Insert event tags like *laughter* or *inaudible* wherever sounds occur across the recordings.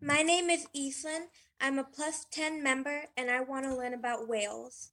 My name is Ethan. I'm a plus 10 member and I want to learn about whales.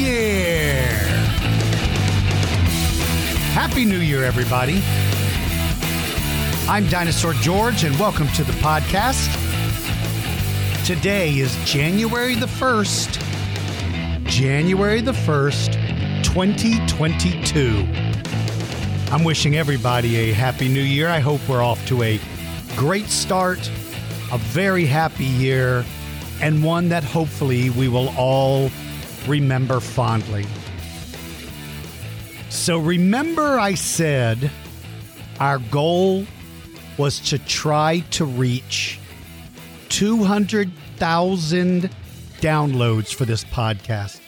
Year! Happy New Year, everybody. I'm Dinosaur George, and welcome to the podcast. Today is January the 1st, January the 1st, 2022. I'm wishing everybody a happy new year. I hope we're off to a great start, a very happy year, and one that hopefully we will all remember fondly. So, remember, I said our goal was to try to reach 200,000 downloads for this podcast.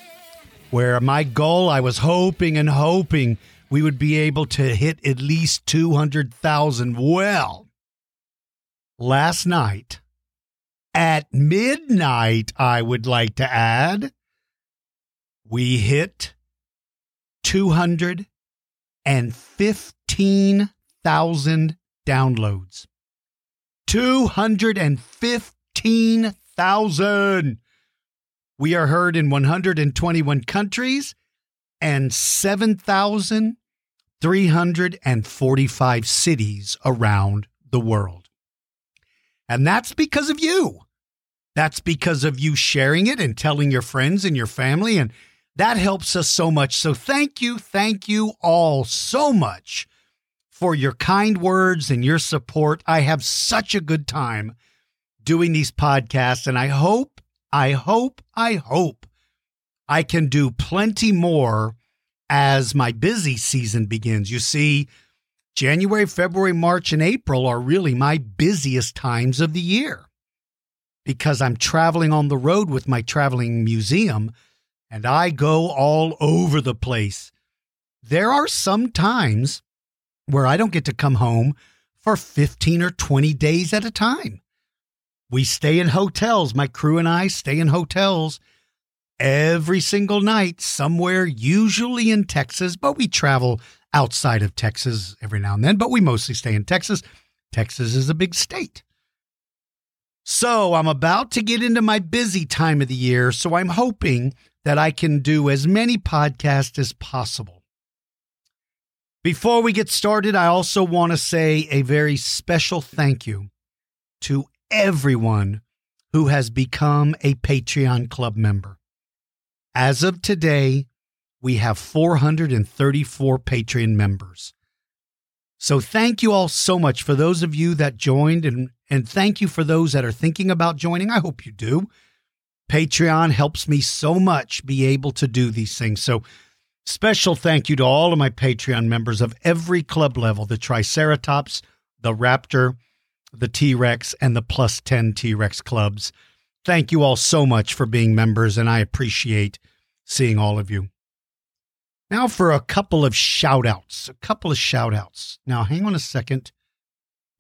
Where my goal, I was hoping and hoping we would be able to hit at least 200,000. Well, last night, at midnight, I would like to add, we hit 215,000 downloads. 215,000. We are heard in 121 countries and 7,345 cities around the world. And that's because of you. That's because of you sharing it and telling your friends and your family. And that helps us so much. So thank you. Thank you all so much for your kind words and your support. I have such a good time doing these podcasts. And I hope, I hope, I hope I can do plenty more as my busy season begins. You see, January, February, March, and April are really my busiest times of the year because I'm traveling on the road with my traveling museum and I go all over the place. There are some times where I don't get to come home for 15 or 20 days at a time. We stay in hotels. My crew and I stay in hotels every single night somewhere, usually in Texas, but we travel outside of Texas every now and then, but we mostly stay in Texas. Texas is a big state. So I'm about to get into my busy time of the year, so I'm hoping that I can do as many podcasts as possible. Before we get started, I also want to say a very special thank you to everyone who has become a Patreon Club member. As of today, we have 434 Patreon members. So thank you all so much for those of you that joined and and thank you for those that are thinking about joining. I hope you do. Patreon helps me so much be able to do these things. So special thank you to all of my Patreon members of every club level, the Triceratops, the Raptor, the T-Rex and the plus 10 T-Rex clubs. Thank you all so much for being members and I appreciate seeing all of you. Now for a couple of shout outs, a couple of shout outs. Now hang on a second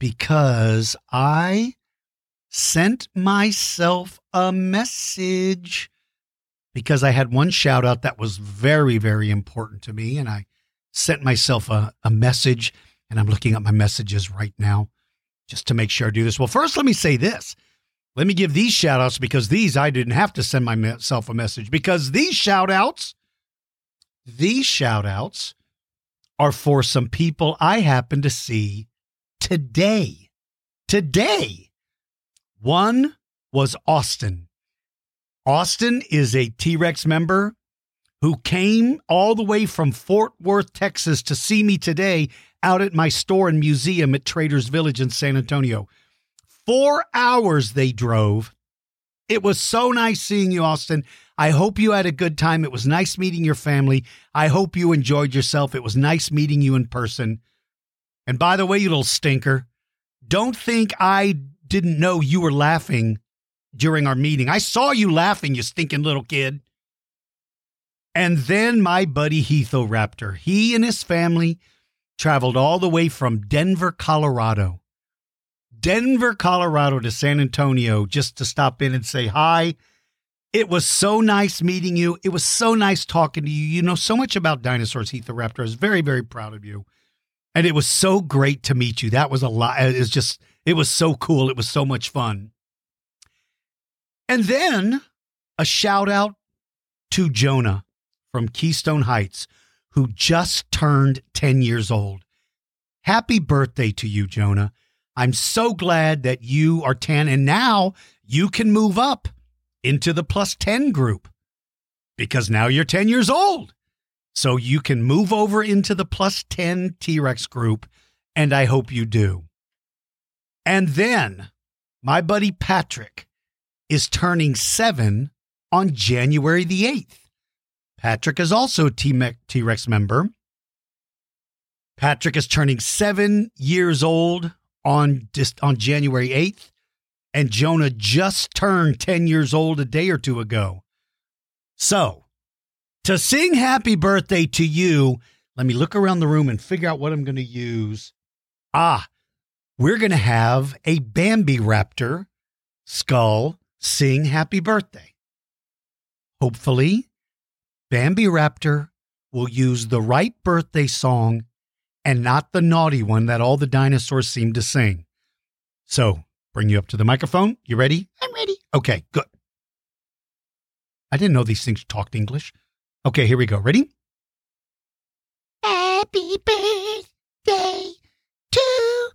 because I sent myself a message because I had one shout out that was very, very important to me. And I sent myself a, a message and I'm looking at my messages right now just to make sure I do this. Well, first, let me say this. Let me give these shout outs because these I didn't have to send myself a message because these shout outs, these shout outs are for some people I happen to see today. Today. One was Austin. Austin is a T Rex member who came all the way from Fort Worth, Texas to see me today out at my store and museum at Traders Village in San Antonio. Four hours they drove. It was so nice seeing you, Austin. I hope you had a good time. It was nice meeting your family. I hope you enjoyed yourself. It was nice meeting you in person. And by the way, you little stinker, don't think I didn't know you were laughing during our meeting. I saw you laughing, you stinking little kid. And then my buddy Heathoraptor, he and his family traveled all the way from Denver, Colorado. Denver, Colorado to San Antonio just to stop in and say hi. It was so nice meeting you. It was so nice talking to you. You know so much about dinosaurs, Heathoraptor. I was very, very proud of you. And it was so great to meet you. That was a lot. It was just, it was so cool. It was so much fun. And then a shout out to Jonah from Keystone Heights, who just turned 10 years old. Happy birthday to you, Jonah. I'm so glad that you are 10 and now you can move up into the plus 10 group because now you're 10 years old. So you can move over into the plus 10 T Rex group, and I hope you do. And then my buddy Patrick is turning seven on January the 8th. Patrick is also T Rex member. Patrick is turning seven years old on on January 8th, and Jonah just turned 10 years old a day or two ago. So, to sing happy birthday to you, let me look around the room and figure out what I'm going to use. Ah, we're going to have a Bambi Raptor skull sing happy birthday. Hopefully, Bambi Raptor will use the right birthday song and not the naughty one that all the dinosaurs seem to sing. So, bring you up to the microphone. You ready? I'm ready. Okay, good. I didn't know these things talked English. Okay, here we go. Ready? Happy birthday to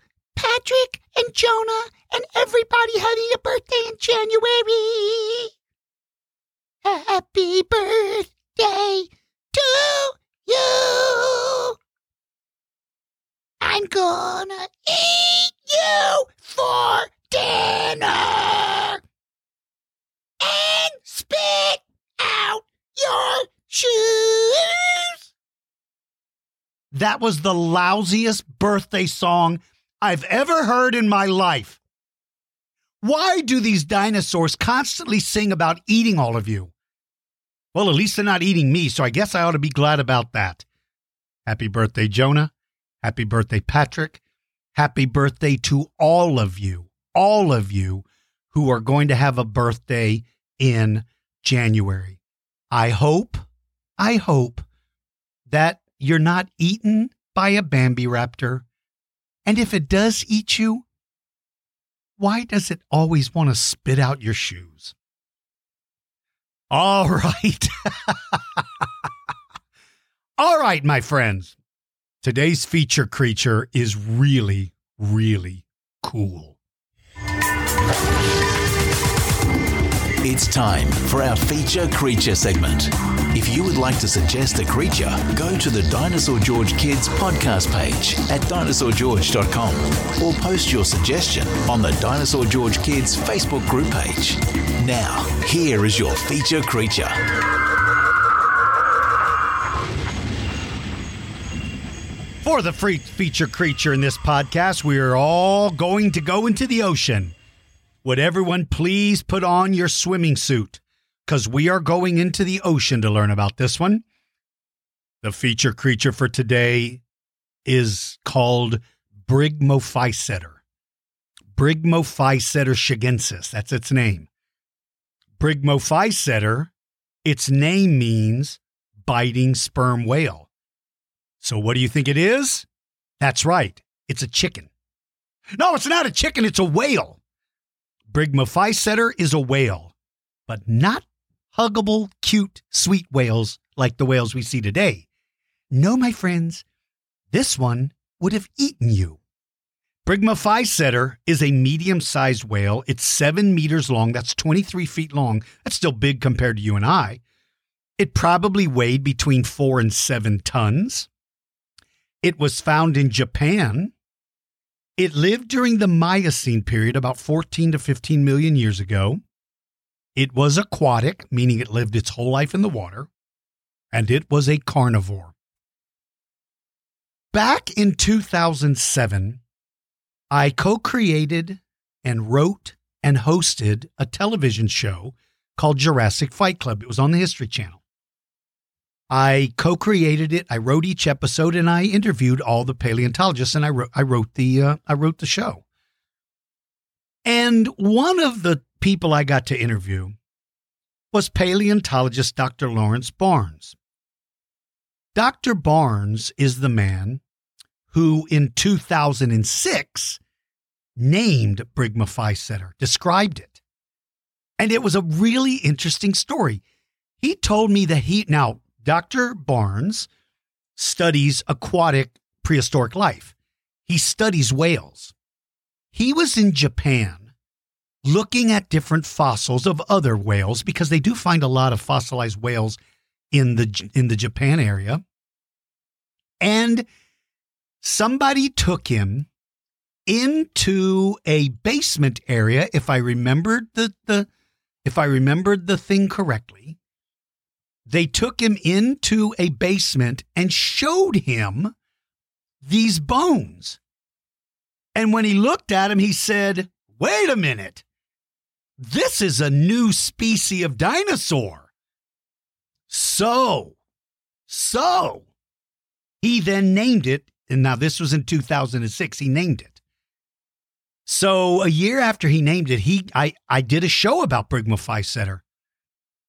Patrick and Jonah and everybody having a birthday in January. Happy birthday to you. I'm gonna eat you for dinner and spit out your shoes. That was the lousiest birthday song I've ever heard in my life. Why do these dinosaurs constantly sing about eating all of you? Well, at least they're not eating me, so I guess I ought to be glad about that. Happy birthday, Jonah. Happy birthday, Patrick. Happy birthday to all of you, all of you who are going to have a birthday in January. I hope, I hope that you're not eaten by a Bambi raptor. And if it does eat you, why does it always want to spit out your shoes? All *laughs* right. All right, my friends. Today's feature creature is really, really cool. It's time for our feature creature segment. If you would like to suggest a creature, go to the Dinosaur George Kids podcast page at dinosaurgeorge.com or post your suggestion on the Dinosaur George Kids Facebook group page. Now, here is your feature creature. For the free feature creature in this podcast, we are all going to go into the ocean. Would everyone please put on your swimming suit? Because we are going into the ocean to learn about this one. The feature creature for today is called Brygmophyseter. Brygmophyseter shigensis. That's its name. Brygmophyseter, its name means biting sperm whale. So, what do you think it is? That's right, it's a chicken. No, it's not a chicken, it's a whale. Brygmophyseter is a whale, but not huggable, cute, sweet whales like the whales we see today. No, my friends, this one would have eaten you. Brygmophyseter is a medium sized whale. It's seven meters long. That's 23 feet long. That's still big compared to you and I. It probably weighed between four and seven tons. It was found in Japan. It lived during the Miocene period, about 14 to 15 million years ago. It was aquatic, meaning it lived its whole life in the water, and it was a carnivore. Back in 2007, I co created and wrote and hosted a television show called Jurassic Fight Club. It was on the History Channel. I co-created it. I wrote each episode, and I interviewed all the paleontologists, and I wrote I wrote the uh, I wrote the show. And one of the people I got to interview was paleontologist Dr. Lawrence Barnes. Dr. Barnes is the man who, in 2006, named Brigma described it. And it was a really interesting story. He told me that he, now, Dr. Barnes studies aquatic prehistoric life. He studies whales. He was in Japan looking at different fossils of other whales because they do find a lot of fossilized whales in the in the Japan area. And somebody took him into a basement area if I remembered the the if I remembered the thing correctly they took him into a basement and showed him these bones. And when he looked at him, he said, Wait a minute. This is a new species of dinosaur. So, so, he then named it. And now this was in 2006. He named it. So a year after he named it, he I, I did a show about Brygmophyseter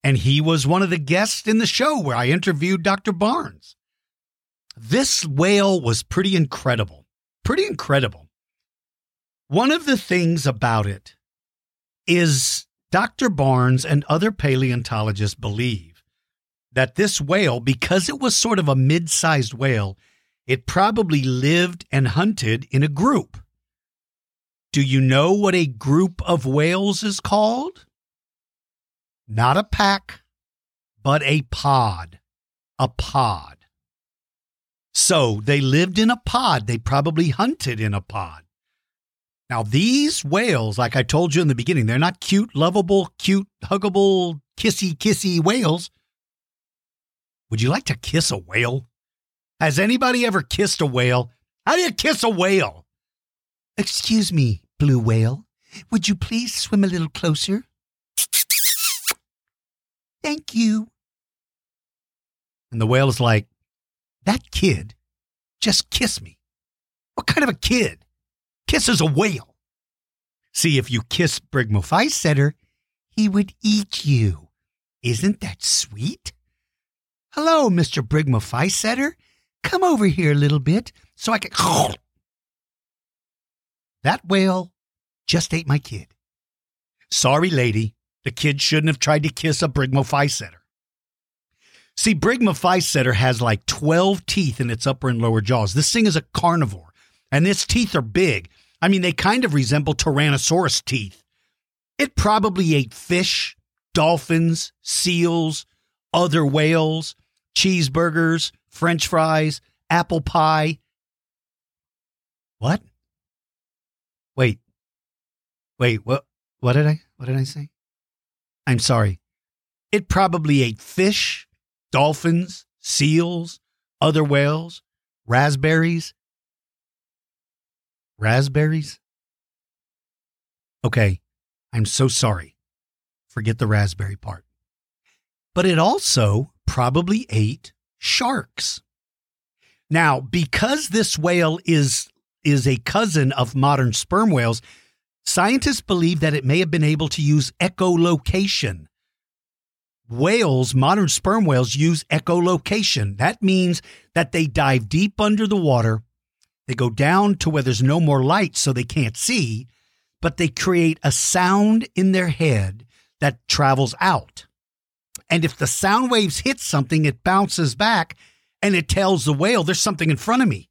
and he was one of the guests in the show where I interviewed Dr. Barnes. This whale was pretty incredible. Pretty incredible. One of the things about it is Dr. Barnes and other paleontologists believe that this whale, because it was sort of a mid sized whale, it probably lived and hunted in a group. Do you know what a group of whales is called? Not a pack, but a pod. A pod. So they lived in a pod. They probably hunted in a pod. Now, these whales, like I told you in the beginning, they're not cute, lovable, cute, huggable, kissy, kissy whales. Would you like to kiss a whale? Has anybody ever kissed a whale? How do you kiss a whale? Excuse me, blue whale. Would you please swim a little closer? Thank you. And the whale is like, That kid just kissed me. What kind of a kid kisses a whale? See, if you kiss Brygmophyseter, he would eat you. Isn't that sweet? Hello, Mr. Brygmophyseter. Come over here a little bit so I can. *laughs* That whale just ate my kid. Sorry, lady. The kid shouldn't have tried to kiss a Brygmophyseter. See, Brygmophyseter has like 12 teeth in its upper and lower jaws. This thing is a carnivore, and its teeth are big. I mean, they kind of resemble Tyrannosaurus teeth. It probably ate fish, dolphins, seals, other whales, cheeseburgers, french fries, apple pie. What? Wait. Wait, what what did I what did I say? I'm sorry. It probably ate fish, dolphins, seals, other whales, raspberries. Raspberries? Okay, I'm so sorry. Forget the raspberry part. But it also probably ate sharks. Now, because this whale is is a cousin of modern sperm whales, Scientists believe that it may have been able to use echolocation. Whales, modern sperm whales, use echolocation. That means that they dive deep under the water. They go down to where there's no more light so they can't see, but they create a sound in their head that travels out. And if the sound waves hit something, it bounces back and it tells the whale there's something in front of me.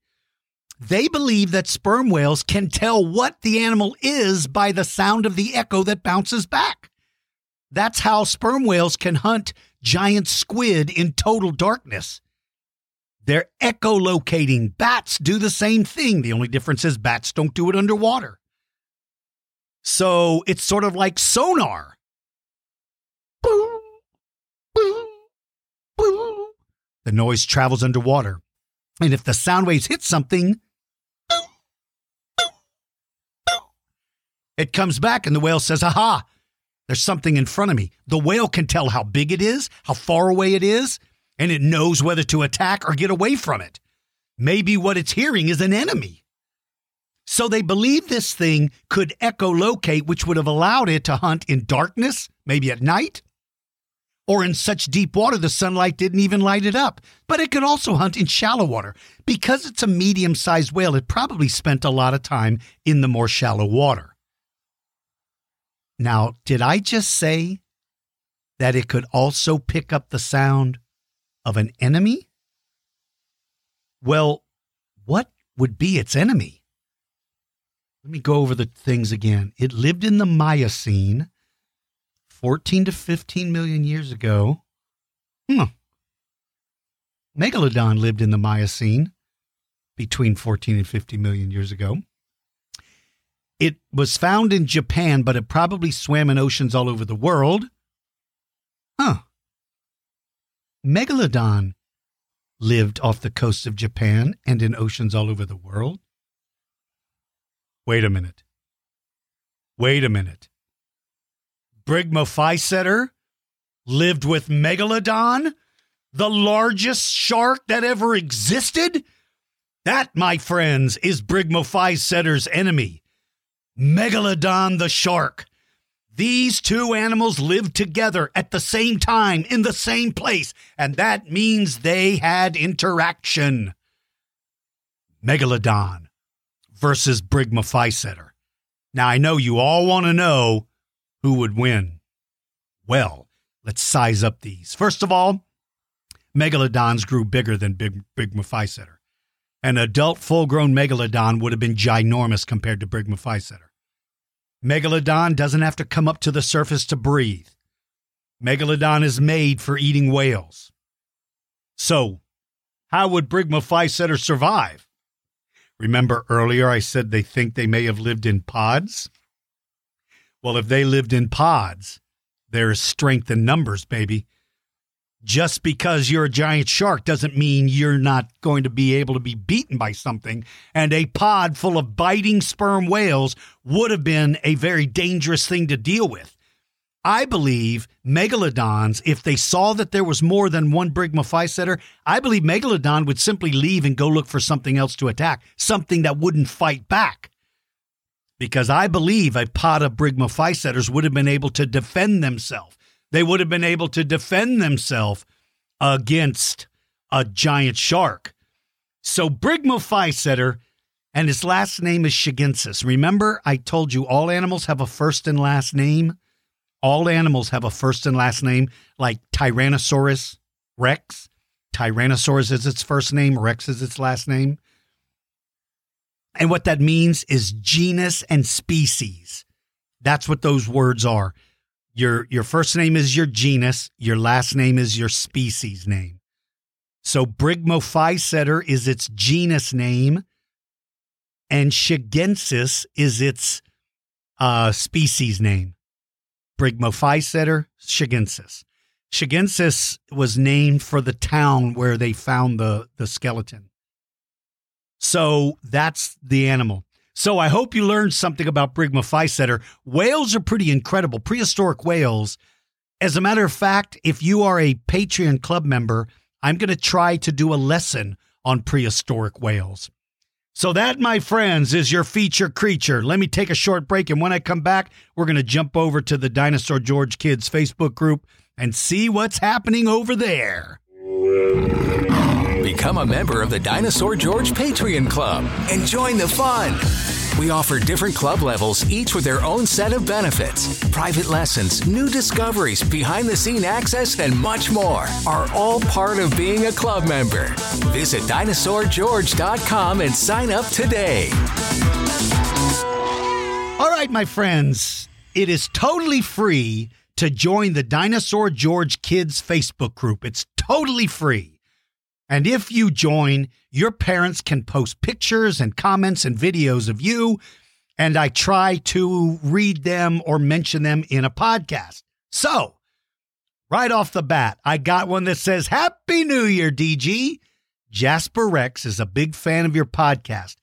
They believe that sperm whales can tell what the animal is by the sound of the echo that bounces back. That's how sperm whales can hunt giant squid in total darkness. They're echolocating. Bats do the same thing. The only difference is bats don't do it underwater. So it's sort of like sonar. The noise travels underwater. And if the sound waves hit something, it comes back and the whale says, aha, there's something in front of me. The whale can tell how big it is, how far away it is and it knows whether to attack or get away from it. Maybe what it's hearing is an enemy. So they believe this thing could echolocate, which would have allowed it to hunt in darkness, maybe at night, or in such deep water the sunlight didn't even light it up. But it could also hunt in shallow water. Because it's a medium sized whale, it probably spent a lot of time in the more shallow water. Now, did I just say that it could also pick up the sound of an enemy? Well, what would be its enemy? Let me go over the things again. It lived in the Miocene 14 to 15 million years ago. Hmm. Megalodon lived in the Miocene between 14 and 50 million years ago. It was found in Japan, but it probably swam in oceans all over the world. Huh. Megalodon lived off the coasts of Japan and in oceans all over the world. Wait a minute. Wait a minute. Brygmophyseter lived with Megalodon, the largest shark that ever existed? That, my friends, is Brygmophyseter's enemy. Megalodon the shark. These two animals lived together at the same time in the same place, and that means they had interaction. Megalodon versus Brygmophyseter. Now, I know you all want to know who would win. Well, let's size up these. First of all, megalodons grew bigger than Big Brygmophyseter. An adult full-grown megalodon would have been ginormous compared to Brygmophyseter. Megalodon doesn't have to come up to the surface to breathe. Megalodon is made for eating whales. So, how would Brygmophyseter survive? Remember earlier I said they think they may have lived in pods? Well, if they lived in pods, there's strength in numbers, baby. Just because you're a giant shark doesn't mean you're not going to be able to be beaten by something. And a pod full of biting sperm whales would have been a very dangerous thing to deal with. I believe megalodons, if they saw that there was more than one Brygmophyseter, I believe megalodon would simply leave and go look for something else to attack, something that wouldn't fight back. Because I believe a pod of Brygmophyseters would have been able to defend themselves they would have been able to defend themselves against a giant shark. So Brygmophyseter, and his last name is Shigensis. Remember, I told you all animals have a first and last name? All animals have a first and last name, like Tyrannosaurus Rex. Tyrannosaurus is its first name, Rex is its last name. And what that means is genus and species. That's what those words are. Your your first name is your genus, your last name is your species name. So Brygmophyseter is its genus name, and Shigensis is its uh, species name. Brygmophyseter shigensis. Shigensis was named for the town where they found the, the skeleton. So that's the animal. So I hope you learned something about Brygmophyseter. Whales are pretty incredible, prehistoric whales. As a matter of fact, if you are a Patreon club member, I'm going to try to do a lesson on prehistoric whales. So that, my friends, is your feature creature. Let me take a short break, and when I come back, we're going to jump over to the Dinosaur George Kids Facebook group and see what's happening over there. Become a member of the Dinosaur George Patreon Club and join the fun. We offer different club levels, each with their own set of benefits. Private lessons, new discoveries, behind the scene access, and much more are all part of being a club member. Visit dinosaurgeorge.com and sign up today. All right, my friends, it is totally free to join the Dinosaur George Kids Facebook group. It's totally free. And if you join, your parents can post pictures and comments and videos of you, and I try to read them or mention them in a podcast. So, Right off the bat, I got one that says, Happy New Year, DG. Jasper Rex is a big fan of your podcast.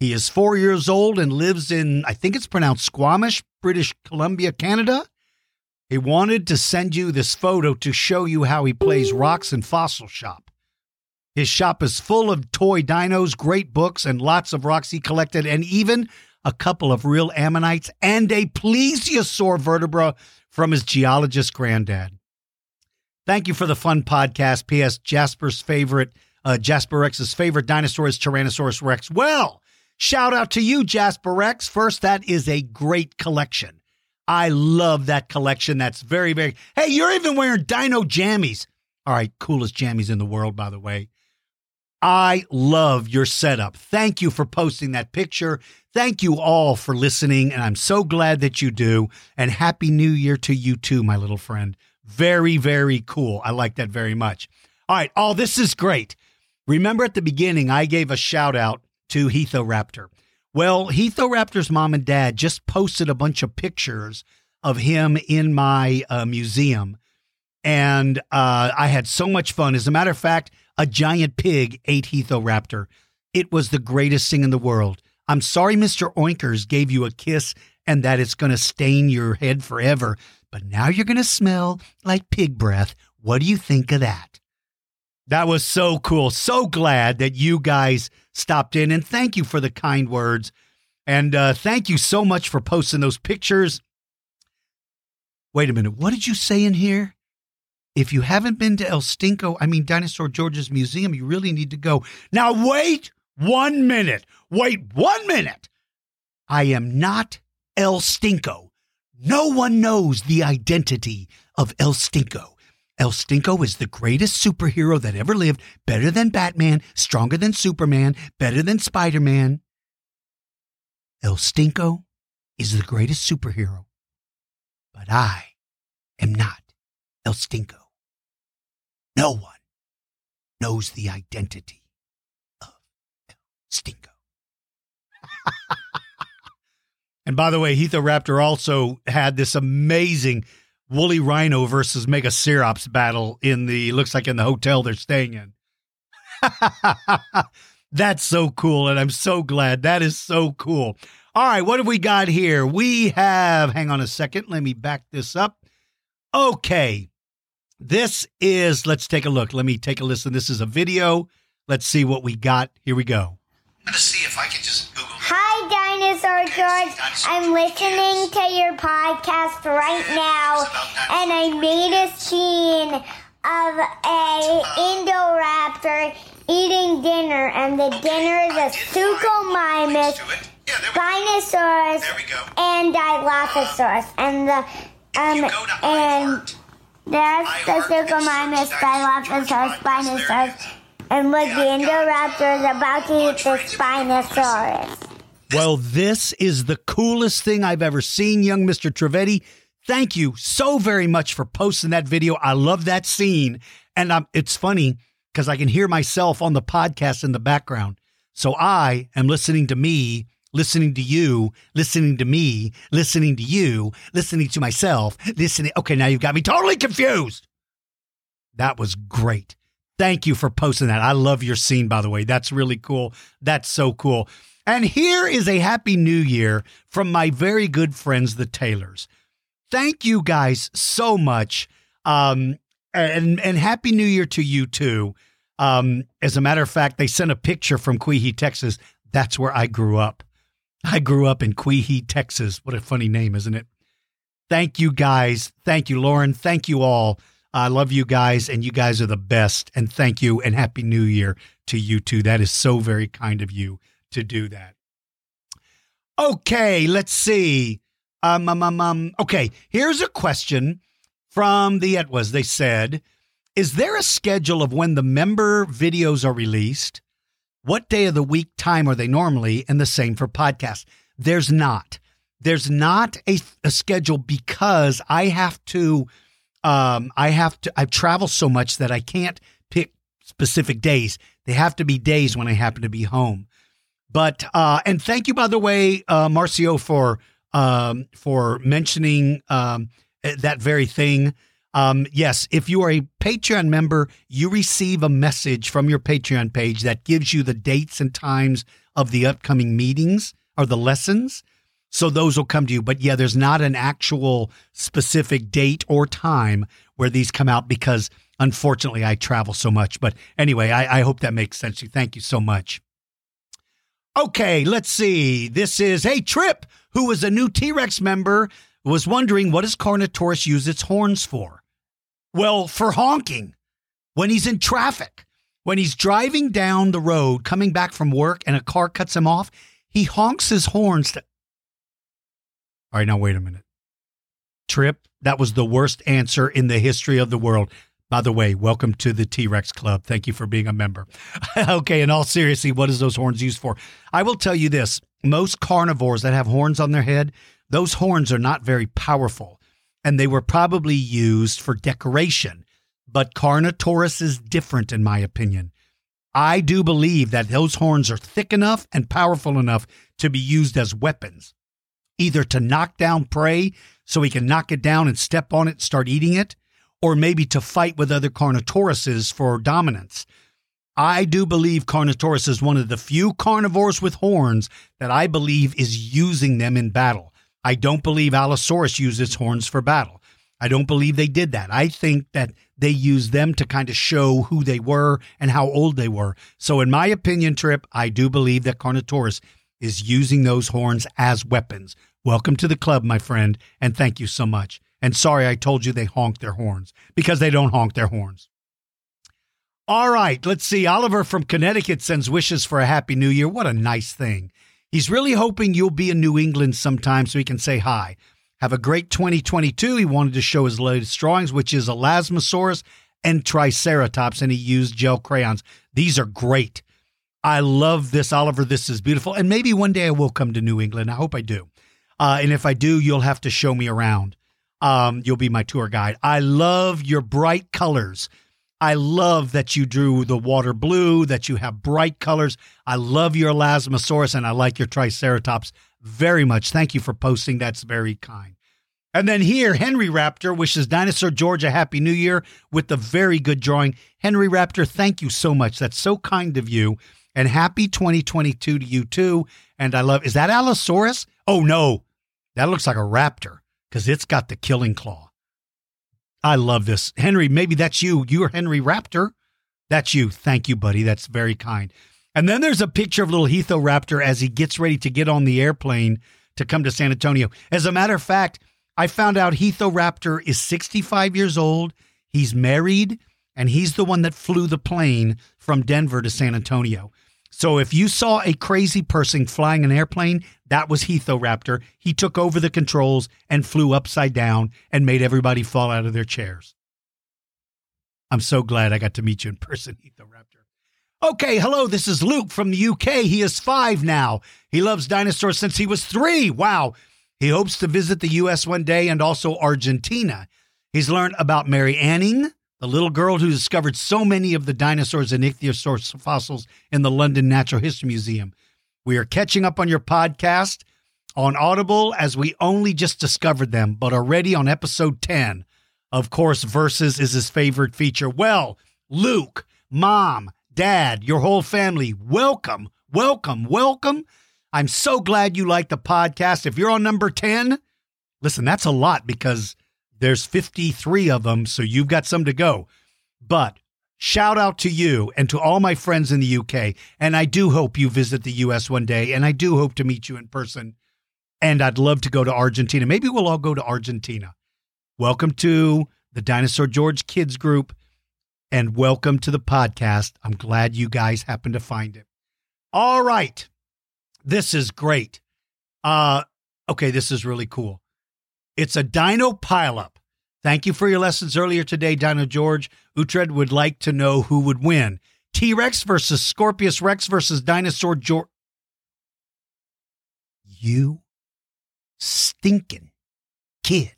He is four years old and lives in, I think it's pronounced Squamish, British Columbia, Canada. He wanted to send you this photo to show you how he plays rocks and fossil shop. His shop is full of toy dinos, great books, and lots of rocks he collected, and even a couple of real ammonites and a plesiosaur vertebra from his geologist granddad. Thank you for the fun podcast. P.S. Jasper's favorite, uh, Jasper Rex's favorite dinosaur is Tyrannosaurus Rex. Well, shout out to you, Jasper Rex. First, that is a great collection. I love that collection. That's very, very. Hey, you're even wearing dino jammies. All right, coolest jammies in the world, by the way. I love your setup. Thank you for posting that picture. Thank you all for listening, and I'm so glad that you do. And Happy New Year to you too, my little friend. Very, very cool. I like that very much. All right. Oh, this is great. Remember at the beginning, I gave a shout out to Raptor. Well, Raptor's mom and dad just posted a bunch of pictures of him in my uh, museum. And uh, I had so much fun. As a matter of fact, a giant pig ate Raptor. It was the greatest thing in the world. I'm sorry, Mr. Oinkers gave you a kiss and that it's going to stain your head forever but now you're going to smell like pig breath. What do you think of that? That was so cool. So glad that you guys stopped in and thank you for the kind words. And uh, thank you so much for posting those pictures. Wait a minute. What did you say in here? If you haven't been to El Stinko, I mean Dinosaur George's Museum, you really need to go. Now, wait one minute. Wait one minute. I am not El Stinko. No one knows the identity of El Stinko. El Stinko is the greatest superhero that ever lived, better than Batman, stronger than Superman, better than Spider Man. El Stinko is the greatest superhero. But I am not El Stinko. No one knows the identity of El Stinko. *laughs* And by the way, Raptor also had this amazing woolly rhino versus Megacerops battle in the looks like in the hotel they're staying in. *laughs* That's so cool, and I'm so glad. That is so cool. All right, what have we got here? We have, hang on a second, let me back this up. Okay, this is, let's take a look. Let me take a listen. This is a video. Let's see what we got. Here we go. I'm going to see if I can just Google. Hi, Dinosaur George. I'm listening to your podcast right now, and I made a scene of a Indoraptor eating dinner, and the dinner is a Suchomimus, Spinosaurus, and Dilophosaurus, and the um and that's the Suchomimus, Dilophosaurus, Spinosaurus. And look, the Indoraptor is about to eat the Spinosaurus. Well, this is the coolest thing I've ever seen, young Mr. Trevetti. Thank you so very much for posting that video. I love that scene. And um, it's funny because I can hear myself on the podcast in the background. So I am listening to me, listening to you, listening to me, listening to you, listening to myself, listening. Okay, now you've got me totally confused. That was great. Thank you for posting that. I love your scene, by the way. That's really cool. That's so cool. And here is a happy new year from my very good friends, the Taylors. Thank you guys so much. Um, and, and happy new year to you too. Um, as a matter of fact, they sent a picture from Quihi, Texas. That's where I grew up. I grew up in Quihi, Texas. What a funny name, isn't it? Thank you guys. Thank you, Lauren. Thank you all. I love you guys, and you guys are the best. And thank you, and Happy New Year to you too. That is so very kind of you to do that. Okay, let's see. Um, um, um, um, okay, here's a question from the Etwas. They said, Is there a schedule of when the member videos are released? What day of the week time are they normally? And the same for podcasts. There's not. There's not a, a schedule because I have to um I have to I travel so much that I can't pick specific days. They have to be days when I happen to be home. But uh, and thank you by the way, uh, Marcio, for um, for mentioning um, that very thing. Um, yes, if you are a Patreon member, you receive a message from your Patreon page that gives you the dates and times of the upcoming meetings or the lessons. So those will come to you. But yeah, there's not an actual specific date or time where these come out because unfortunately I travel so much. But anyway, I, I hope that makes sense to you. Thank you so much. Okay, let's see. This is Hey Trip, who was a new T Rex member, was wondering what does Carnotaurus use its horns for? Well, for honking when he's in traffic. When he's driving down the road, coming back from work, and a car cuts him off, he honks his horns. To... All right, now wait a minute. Trip, that was the worst answer in the history of the world. By the way, welcome to the T Rex Club. Thank you for being a member. *laughs* okay, in all seriously, what is those horns used for? I will tell you this most carnivores that have horns on their head, those horns are not very powerful, and they were probably used for decoration. But Carnotaurus is different, in my opinion. I do believe that those horns are thick enough and powerful enough to be used as weapons, either to knock down prey so he can knock it down and step on it and start eating it, or maybe to fight with other Carnotauruses for dominance. I do believe Carnotaurus is one of the few carnivores with horns that I believe is using them in battle. I don't believe Allosaurus used its horns for battle. I don't believe they did that. I think that they used them to kind of show who they were and how old they were. So, in my opinion, Trip, I do believe that Carnotaurus is using those horns as weapons. Welcome to the club, my friend, and thank you so much. And sorry I told you they honk their horns because they don't honk their horns. All right, let's see. Oliver from Connecticut sends wishes for a happy new year. What a nice thing. He's really hoping you'll be in New England sometime so he can say hi. Have a great 2022. He wanted to show his latest drawings, which is Elasmosaurus and Triceratops, and he used gel crayons. These are great. I love this, Oliver. This is beautiful. And maybe one day I will come to New England. I hope I do. Uh, and if I do, you'll have to show me around. Um, you'll be my tour guide. I love your bright colors. I love that you drew the water blue, that you have bright colors. I love your Elasmosaurus and I like your Triceratops very much. Thank you for posting. That's very kind. And then here, Henry Raptor wishes Dinosaur George a happy new year with the very good drawing. Henry Raptor, thank you so much. That's so kind of you. And happy 2022 to you too. And I love, is that Allosaurus? Oh no, that looks like a raptor because it's got the killing claw. I love this. Henry, maybe that's you. You're Henry Raptor. That's you. Thank you, buddy. That's very kind. And then there's a picture of little Raptor as he gets ready to get on the airplane to come to San Antonio. As a matter of fact, I found out Raptor is 65 years old. He's married, and he's the one that flew the plane from Denver to San Antonio. So if you saw a crazy person flying an airplane, that was Raptor. He took over the controls and flew upside down and made everybody fall out of their chairs. I'm so glad I got to meet you in person, Raptor. Okay, hello, this is Luke from the UK. He is five now. He loves dinosaurs since he was three. Wow. He hopes to visit the US one day and also Argentina. He's learned about Mary Anning, the little girl who discovered so many of the dinosaurs and ichthyosaur fossils in the London Natural History Museum. We are catching up on your podcast on Audible as we only just discovered them, but already on episode 10. Of course, Versus is his favorite feature. Well, Luke, mom, dad, your whole family, welcome, welcome, welcome. I'm so glad you like the podcast. If you're on number 10, listen, that's a lot because there's 53 of them, so you've got some to go. But shout out to you and to all my friends in the UK. And I do hope you visit the US one day. And I do hope to meet you in person. And I'd love to go to Argentina. Maybe we'll all go to Argentina. Welcome to the Dinosaur George Kids Group and welcome to the podcast. I'm glad you guys happened to find it. All right. This is great. Uh okay, this is really cool. It's a dino pileup. Thank you for your lessons earlier today, Dino George. Uhtred would like to know who would win. T Rex versus Scorpius Rex versus Dinosaur George. You stinking kid.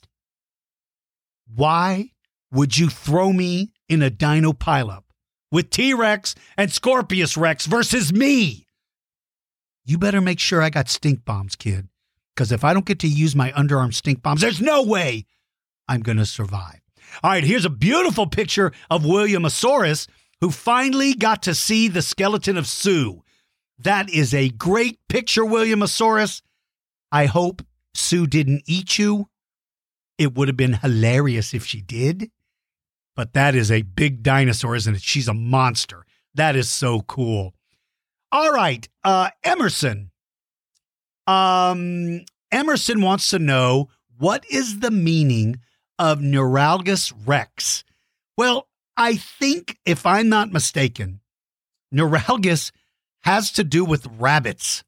Why would you throw me in a dino pileup with T Rex and Scorpius Rex versus me? You better make sure I got stink bombs, kid. Because if I don't get to use my underarm stink bombs, there's no way I'm going to survive. All right, here's a beautiful picture of Williamosaurus who finally got to see the skeleton of Sue. That is a great picture, Williamosaurus. I hope Sue didn't eat you. It would have been hilarious if she did. But that is a big dinosaur, isn't it? She's a monster. That is so cool. All right, uh, Emerson. Um, Emerson wants to know what is the meaning of Nuralagus rex? Well, I think, if I'm not mistaken, Nuralagus has to do with rabbits.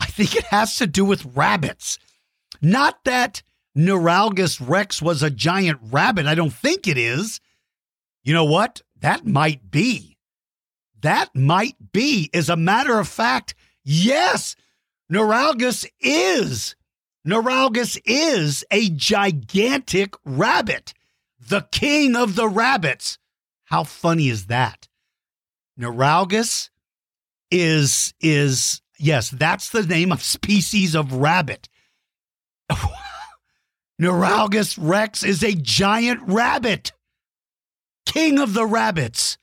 I think it has to do with rabbits. Not that Nuralagus rex was a giant rabbit. I don't think it is. You know what? That might be. That might be. As a matter of fact, yes, Nuralagus is. Nuralagus is a gigantic rabbit, the king of the rabbits. How funny is that? Nuralagus is is yes, that's the name of species of rabbit. *laughs* Nuralagus rex is a giant rabbit. King of the rabbits.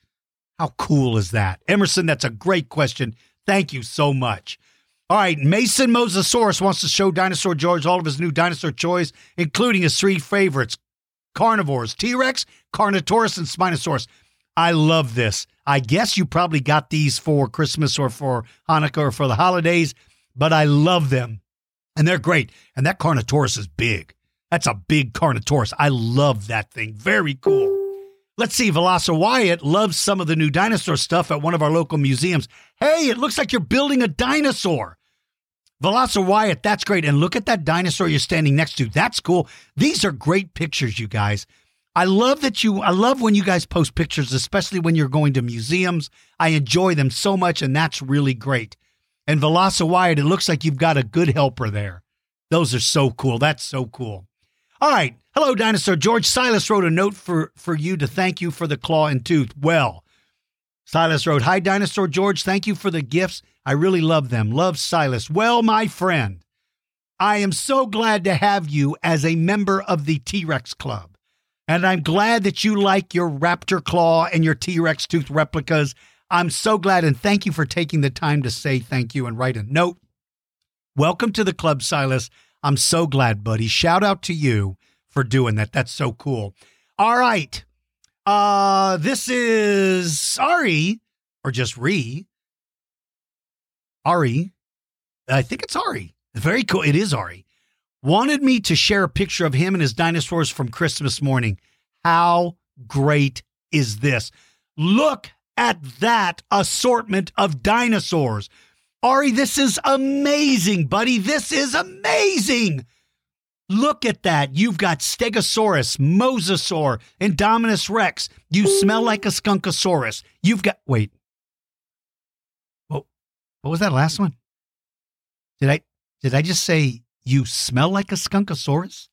How cool is that? Emerson, that's a great question. Thank you so much. All right, Mason Mosasaurus wants to show Dinosaur George all of his new dinosaur toys, including his three favorites carnivores T Rex, Carnotaurus, and Spinosaurus. I love this. I guess you probably got these for Christmas or for Hanukkah or for the holidays, but I love them. And they're great. And that Carnotaurus is big. That's a big Carnotaurus. I love that thing. Very cool. Let's see. Veloci Wyatt loves some of the new dinosaur stuff at one of our local museums. Hey, it looks like you're building a dinosaur. Veloci Wyatt, that's great. And look at that dinosaur you're standing next to. That's cool. These are great pictures, you guys. I love that you, I love when you guys post pictures, especially when you're going to museums. I enjoy them so much, and that's really great. And Veloci Wyatt, it looks like you've got a good helper there. Those are so cool. That's so cool. All right. Hello, Dinosaur George. Silas wrote a note for, for you to thank you for the claw and tooth. Well, Silas wrote, Hi, Dinosaur George. Thank you for the gifts. I really love them. Love Silas. Well, my friend, I am so glad to have you as a member of the T Rex Club. And I'm glad that you like your raptor claw and your T Rex tooth replicas. I'm so glad and thank you for taking the time to say thank you and write a note. Welcome to the club, Silas. I'm so glad, buddy. Shout out to you for doing that. That's so cool. All right. Uh this is Ari or just Re. Ari. I think it's Ari. Very cool. It is Ari wanted me to share a picture of him and his dinosaurs from Christmas morning. How great is this? Look at that assortment of dinosaurs. Ari, this is amazing, buddy. This is amazing. Look at that. You've got Stegosaurus, Mosasaur, Indominus Rex. You smell like a Skunkosaurus. You've got, wait. What, what was that last one? Did I, did I just say you smell like a skunkosaurus?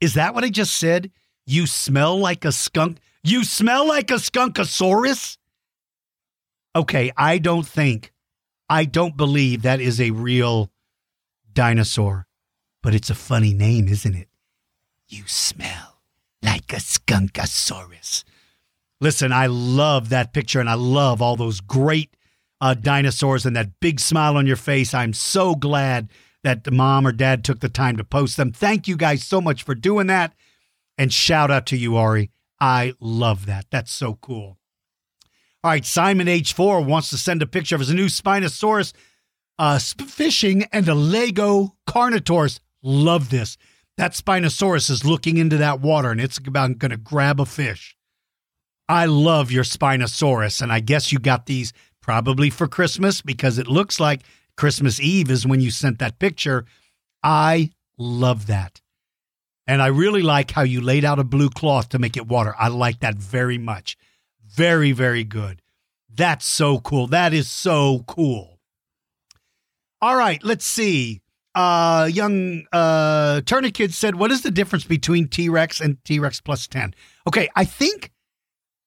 Is that what I just said? You smell like a skunk? You smell like a skunkosaurus? Okay, I don't think, I don't believe that is a real dinosaur, but it's a funny name, isn't it? You smell like a skunkosaurus. Listen, I love that picture and I love all those great uh, dinosaurs and that big smile on your face. I'm so glad that mom or dad took the time to post them. Thank you guys so much for doing that. And shout out to you, Ari. I love that. That's so cool. All right, Simon H4 wants to send a picture of his new Spinosaurus uh, fishing and a Lego Carnotaurus. Love this. That Spinosaurus is looking into that water and it's about going to grab a fish. I love your Spinosaurus, and I guess you got these probably for Christmas because it looks like Christmas Eve is when you sent that picture. I love that. And I really like how you laid out a blue cloth to make it water. I like that very much. Very, very good. That's so cool. That is so cool. All right, let's see. Uh young uh Tourniquet said, What is the difference between T-Rex and T-Rex plus 10? Okay, I think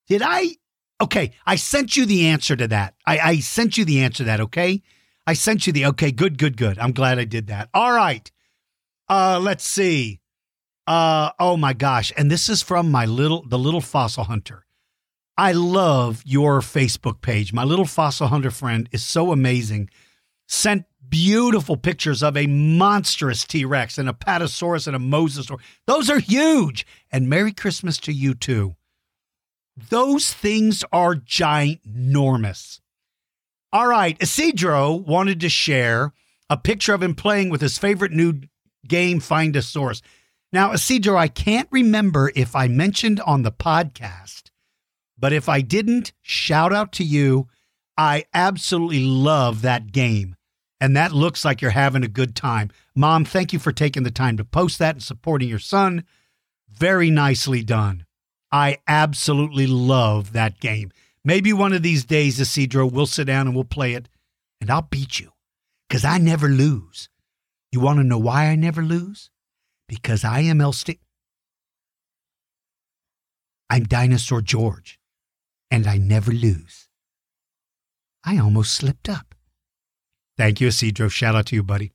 did I okay, I sent you the answer to that. I, I sent you the answer to that, okay? I sent you the okay, good, good, good. I'm glad I did that. All right. Uh let's see. Uh, oh my gosh. And this is from my little, the little fossil hunter. I love your Facebook page. My little fossil hunter friend is so amazing. Sent beautiful pictures of a monstrous T Rex and a Patasaurus and a Mosasaur. Those are huge. And Merry Christmas to you too. Those things are ginormous. All right, Isidro wanted to share a picture of him playing with his favorite new game, Find a Source. Now, Isidro, I can't remember if I mentioned on the podcast, but if I didn't, shout out to you. I absolutely love that game. And that looks like you're having a good time. Mom, thank you for taking the time to post that and supporting your son. Very nicely done. I absolutely love that game. Maybe one of these days, Isidro, we'll sit down and we'll play it, and I'll beat you because I never lose. You want to know why I never lose? Because I am El St- I'm Dinosaur George, and I never lose. I almost slipped up. Thank you, Isidro. Shout out to you, buddy.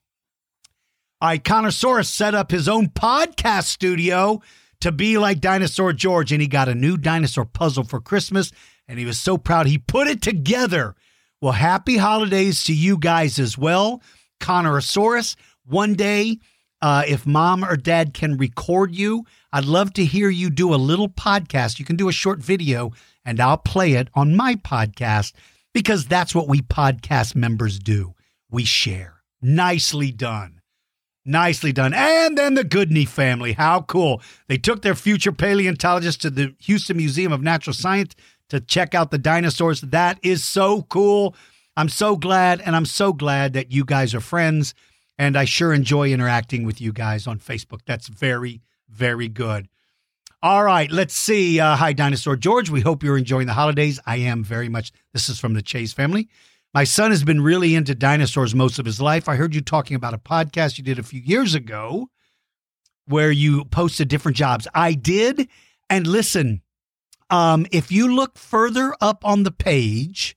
Iconosaurus set up his own podcast studio to be like Dinosaur George, and he got a new dinosaur puzzle for Christmas, and he was so proud he put it together. Well, happy holidays to you guys as well. Conosaurus, one day, uh, if mom or dad can record you, I'd love to hear you do a little podcast. You can do a short video, and I'll play it on my podcast because that's what we podcast members do. We share. Nicely done. Nicely done. And then the Goodney family. How cool. They took their future paleontologist to the Houston Museum of Natural Science to check out the dinosaurs. That is so cool. I'm so glad, and I'm so glad that you guys are friends. And I sure enjoy interacting with you guys on Facebook. That's very, very good. All right, let's see. Uh, hi, Dinosaur George. We hope you're enjoying the holidays. I am very much. This is from the Chase family. My son has been really into dinosaurs most of his life. I heard you talking about a podcast you did a few years ago where you posted different jobs. I did. And listen, um, if you look further up on the page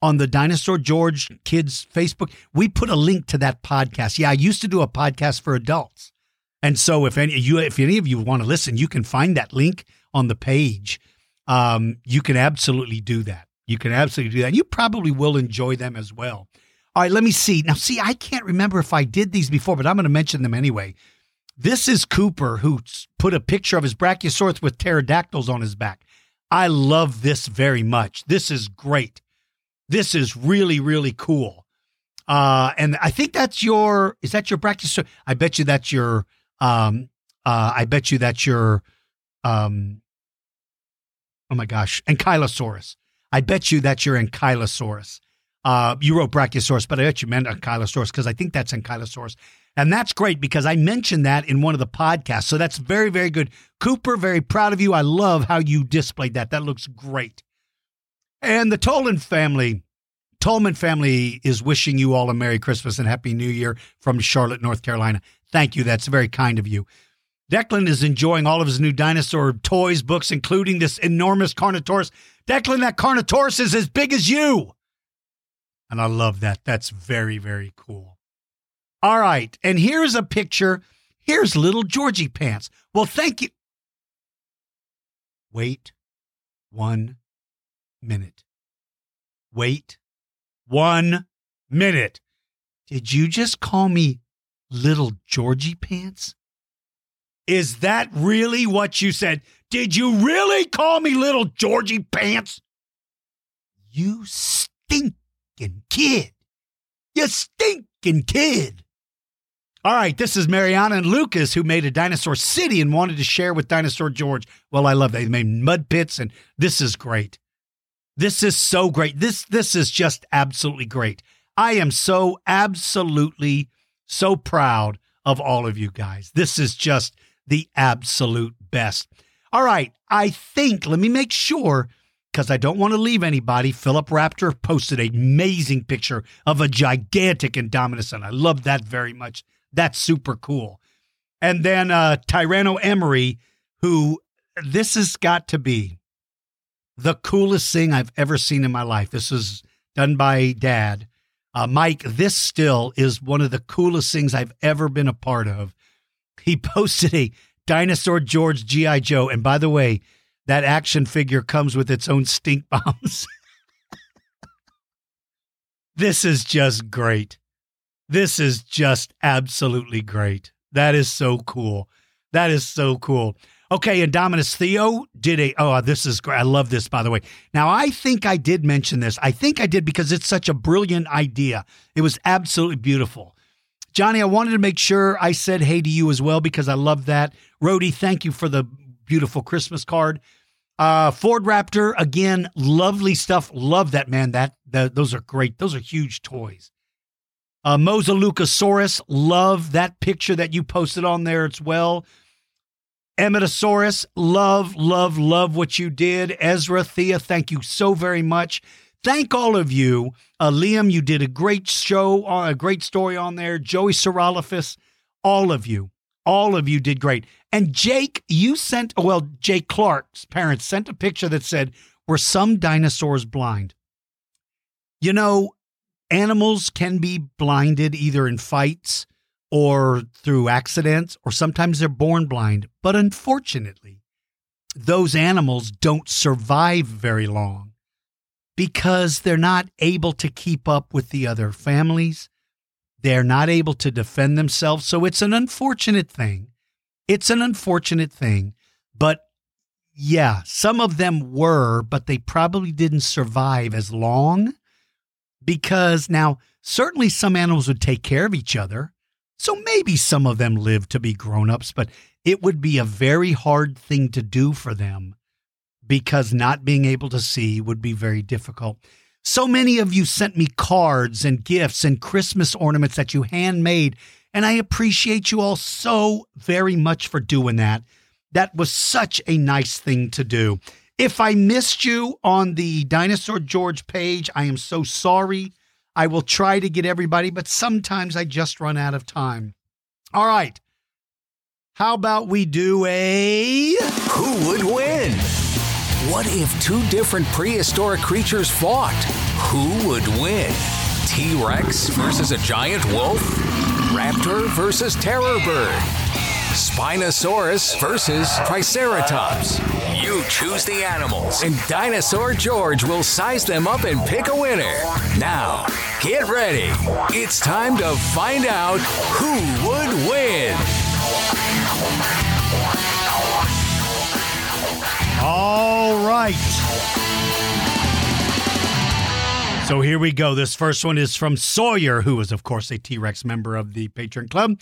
on the Dinosaur George Kids Facebook, we put a link to that podcast. Yeah, I used to do a podcast for adults. And so if any you if any of you want to listen, you can find that link on the page. Um, you can absolutely do that. You can absolutely do that. You probably will enjoy them as well. All right, let me see. Now, see, I can't remember if I did these before, but I'm going to mention them anyway. This is Cooper, who put a picture of his Brachiosaurus with pterodactyls on his back. I love this very much. This is great. This is really, really cool. Uh, and I think that's your, is that your Brachiosaurus? I bet you that's your, um, uh, I bet you that's your, um, oh my gosh, Ankylosaurus. I bet you that's your Ankylosaurus. Uh, you wrote Brachiosaurus, but I bet you meant Ankylosaurus because I think that's Ankylosaurus. And that's great because I mentioned that in one of the podcasts. So that's very, very good. Cooper, very proud of you. I love how you displayed that. That looks great. And the Tolan family, Tolman family is wishing you all a Merry Christmas and Happy New Year from Charlotte, North Carolina. Thank you. That's very kind of you. Declan is enjoying all of his new dinosaur toys, books, including this enormous Carnotaurus. Declan, that Carnotaurus is as big as you. And I love that. That's very, very cool. All right. And here's a picture. Here's little Georgie Pants. Well, thank you. Wait one minute. Wait one minute. Did you just call me little Georgie Pants? Is that really what you said? Did you really call me little Georgie Pants? You stinking kid. You stinking kid. All right, this is Mariana and Lucas who made a dinosaur city and wanted to share with Dinosaur George. Well, I love that. They made mud pits and this is great. This is so great. This this is just absolutely great. I am so absolutely so proud of all of you guys. This is just the absolute best. All right, I think let me make sure because I don't want to leave anybody. Philip Raptor posted an amazing picture of a gigantic Indominus, and I love that very much. That's super cool. And then uh, Tyranno Emery, who this has got to be the coolest thing I've ever seen in my life. This is done by dad. Uh, Mike, this still is one of the coolest things I've ever been a part of. He *laughs* posted a Dinosaur George G.I. Joe. And by the way, that action figure comes with its own stink bombs. *laughs* this is just great. This is just absolutely great. That is so cool. That is so cool. Okay, Indominus Theo did a. Oh, this is great. I love this, by the way. Now, I think I did mention this. I think I did because it's such a brilliant idea. It was absolutely beautiful. Johnny, I wanted to make sure I said hey to you as well because I love that. Rody, thank you for the beautiful Christmas card. Uh, Ford Raptor, again, lovely stuff. Love that, man. That, that Those are great. Those are huge toys. Uh, Mosalucosaurus, love that picture that you posted on there as well. Emetosaurus, love, love, love what you did. Ezra, Thea, thank you so very much. Thank all of you. Uh, Liam, you did a great show, uh, a great story on there. Joey Saurolophus, all of you, all of you did great. And Jake, you sent, well, Jake Clark's parents sent a picture that said, Were some dinosaurs blind? You know, animals can be blinded either in fights or through accidents, or sometimes they're born blind. But unfortunately, those animals don't survive very long because they're not able to keep up with the other families. They're not able to defend themselves. So it's an unfortunate thing. It's an unfortunate thing. But yeah, some of them were, but they probably didn't survive as long because now certainly some animals would take care of each other. So maybe some of them live to be grown-ups, but it would be a very hard thing to do for them because not being able to see would be very difficult. So many of you sent me cards and gifts and Christmas ornaments that you handmade, and I appreciate you all so very much for doing that. That was such a nice thing to do. If I missed you on the Dinosaur George page, I am so sorry. I will try to get everybody, but sometimes I just run out of time. All right. How about we do a. Who would win? What if two different prehistoric creatures fought? Who would win? T Rex versus a giant wolf? Raptor versus terror bird? Spinosaurus versus Triceratops. You choose the animals, and Dinosaur George will size them up and pick a winner. Now, get ready. It's time to find out who would win. All right. So here we go. This first one is from Sawyer, who is, of course, a T Rex member of the Patreon Club.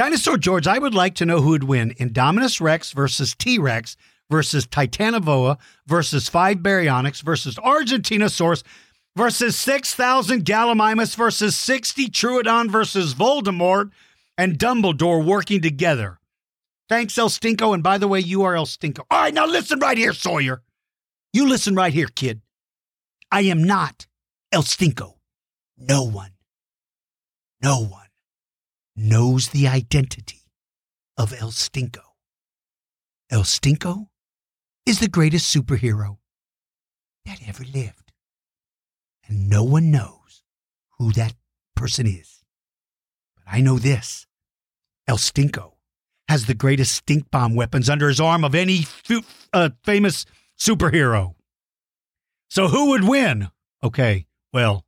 Dinosaur George, I would like to know who would win Indominus Rex versus T Rex versus Titanoboa versus five Baryonyx versus Argentinosaurus versus 6,000 Gallimimus versus 60 Troodon versus Voldemort and Dumbledore working together. Thanks, El Stinko. And by the way, you are El Stinko. All right, now listen right here, Sawyer. You listen right here, kid. I am not El Stinko. No one, no one knows the identity of El Stinko. El Stinko is the greatest superhero that ever lived. And no one knows who that person is. But I know this El Stinko has the greatest stink bomb weapons under his arm of any uh, famous superhero. So who would win? Okay, well,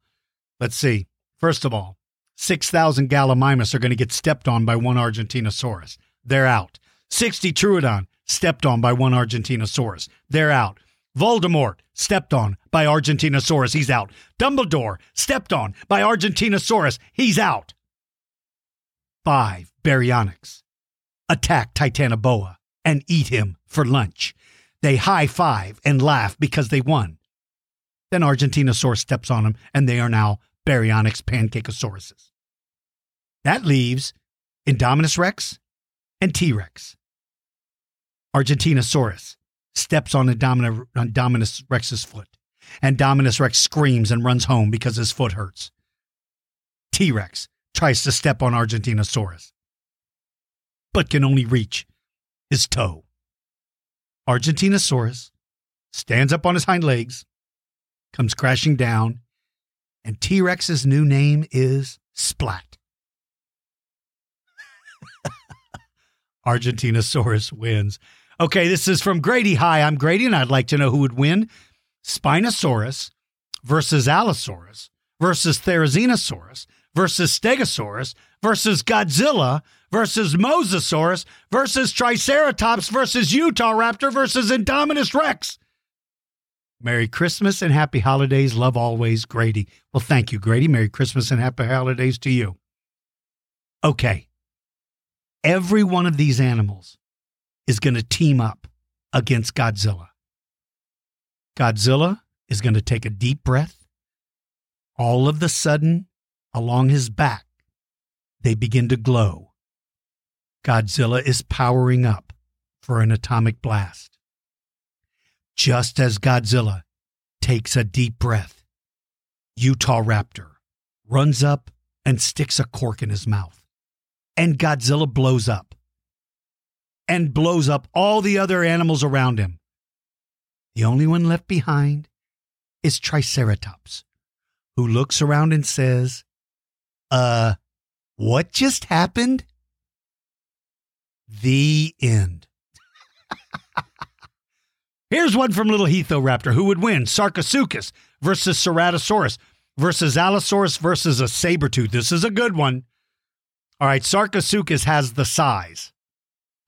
let's see. First of all, 6,000 Gallimimus are going to get stepped on by one Argentinosaurus. They're out. 60 Troodon stepped on by one Argentinosaurus. They're out. Voldemort stepped on by Argentinosaurus. He's out. Dumbledore stepped on by Argentinosaurus. He's out. Five Baryonyx attack Titanoboa and eat him for lunch. They high five and laugh because they won. Then Argentinosaurus steps on them, and they are now Baryonyx Pancakeosauruses. That leaves Indominus Rex and T Rex. Argentinosaurus steps on Indominus Rex's foot, and Dominus Rex screams and runs home because his foot hurts. T Rex tries to step on Argentinosaurus but can only reach his toe. Argentinosaurus stands up on his hind legs, comes crashing down, and T Rex's new name is Splat. Argentinosaurus wins. Okay, this is from Grady. Hi, I'm Grady, and I'd like to know who would win Spinosaurus versus Allosaurus versus Therizinosaurus versus Stegosaurus versus Godzilla versus Mosasaurus versus Triceratops versus Utah Raptor versus Indominus Rex. Merry Christmas and happy holidays. Love always, Grady. Well, thank you, Grady. Merry Christmas and happy holidays to you. Okay. Every one of these animals is going to team up against Godzilla. Godzilla is going to take a deep breath. All of the sudden, along his back, they begin to glow. Godzilla is powering up for an atomic blast. Just as Godzilla takes a deep breath, Utah Raptor runs up and sticks a cork in his mouth. And Godzilla blows up and blows up all the other animals around him. The only one left behind is Triceratops, who looks around and says, Uh, what just happened? The end. *laughs* Here's one from Little Raptor. Who would win? Sarcosuchus versus Ceratosaurus versus Allosaurus versus a saber tooth. This is a good one. All right, Sarcosuchus has the size.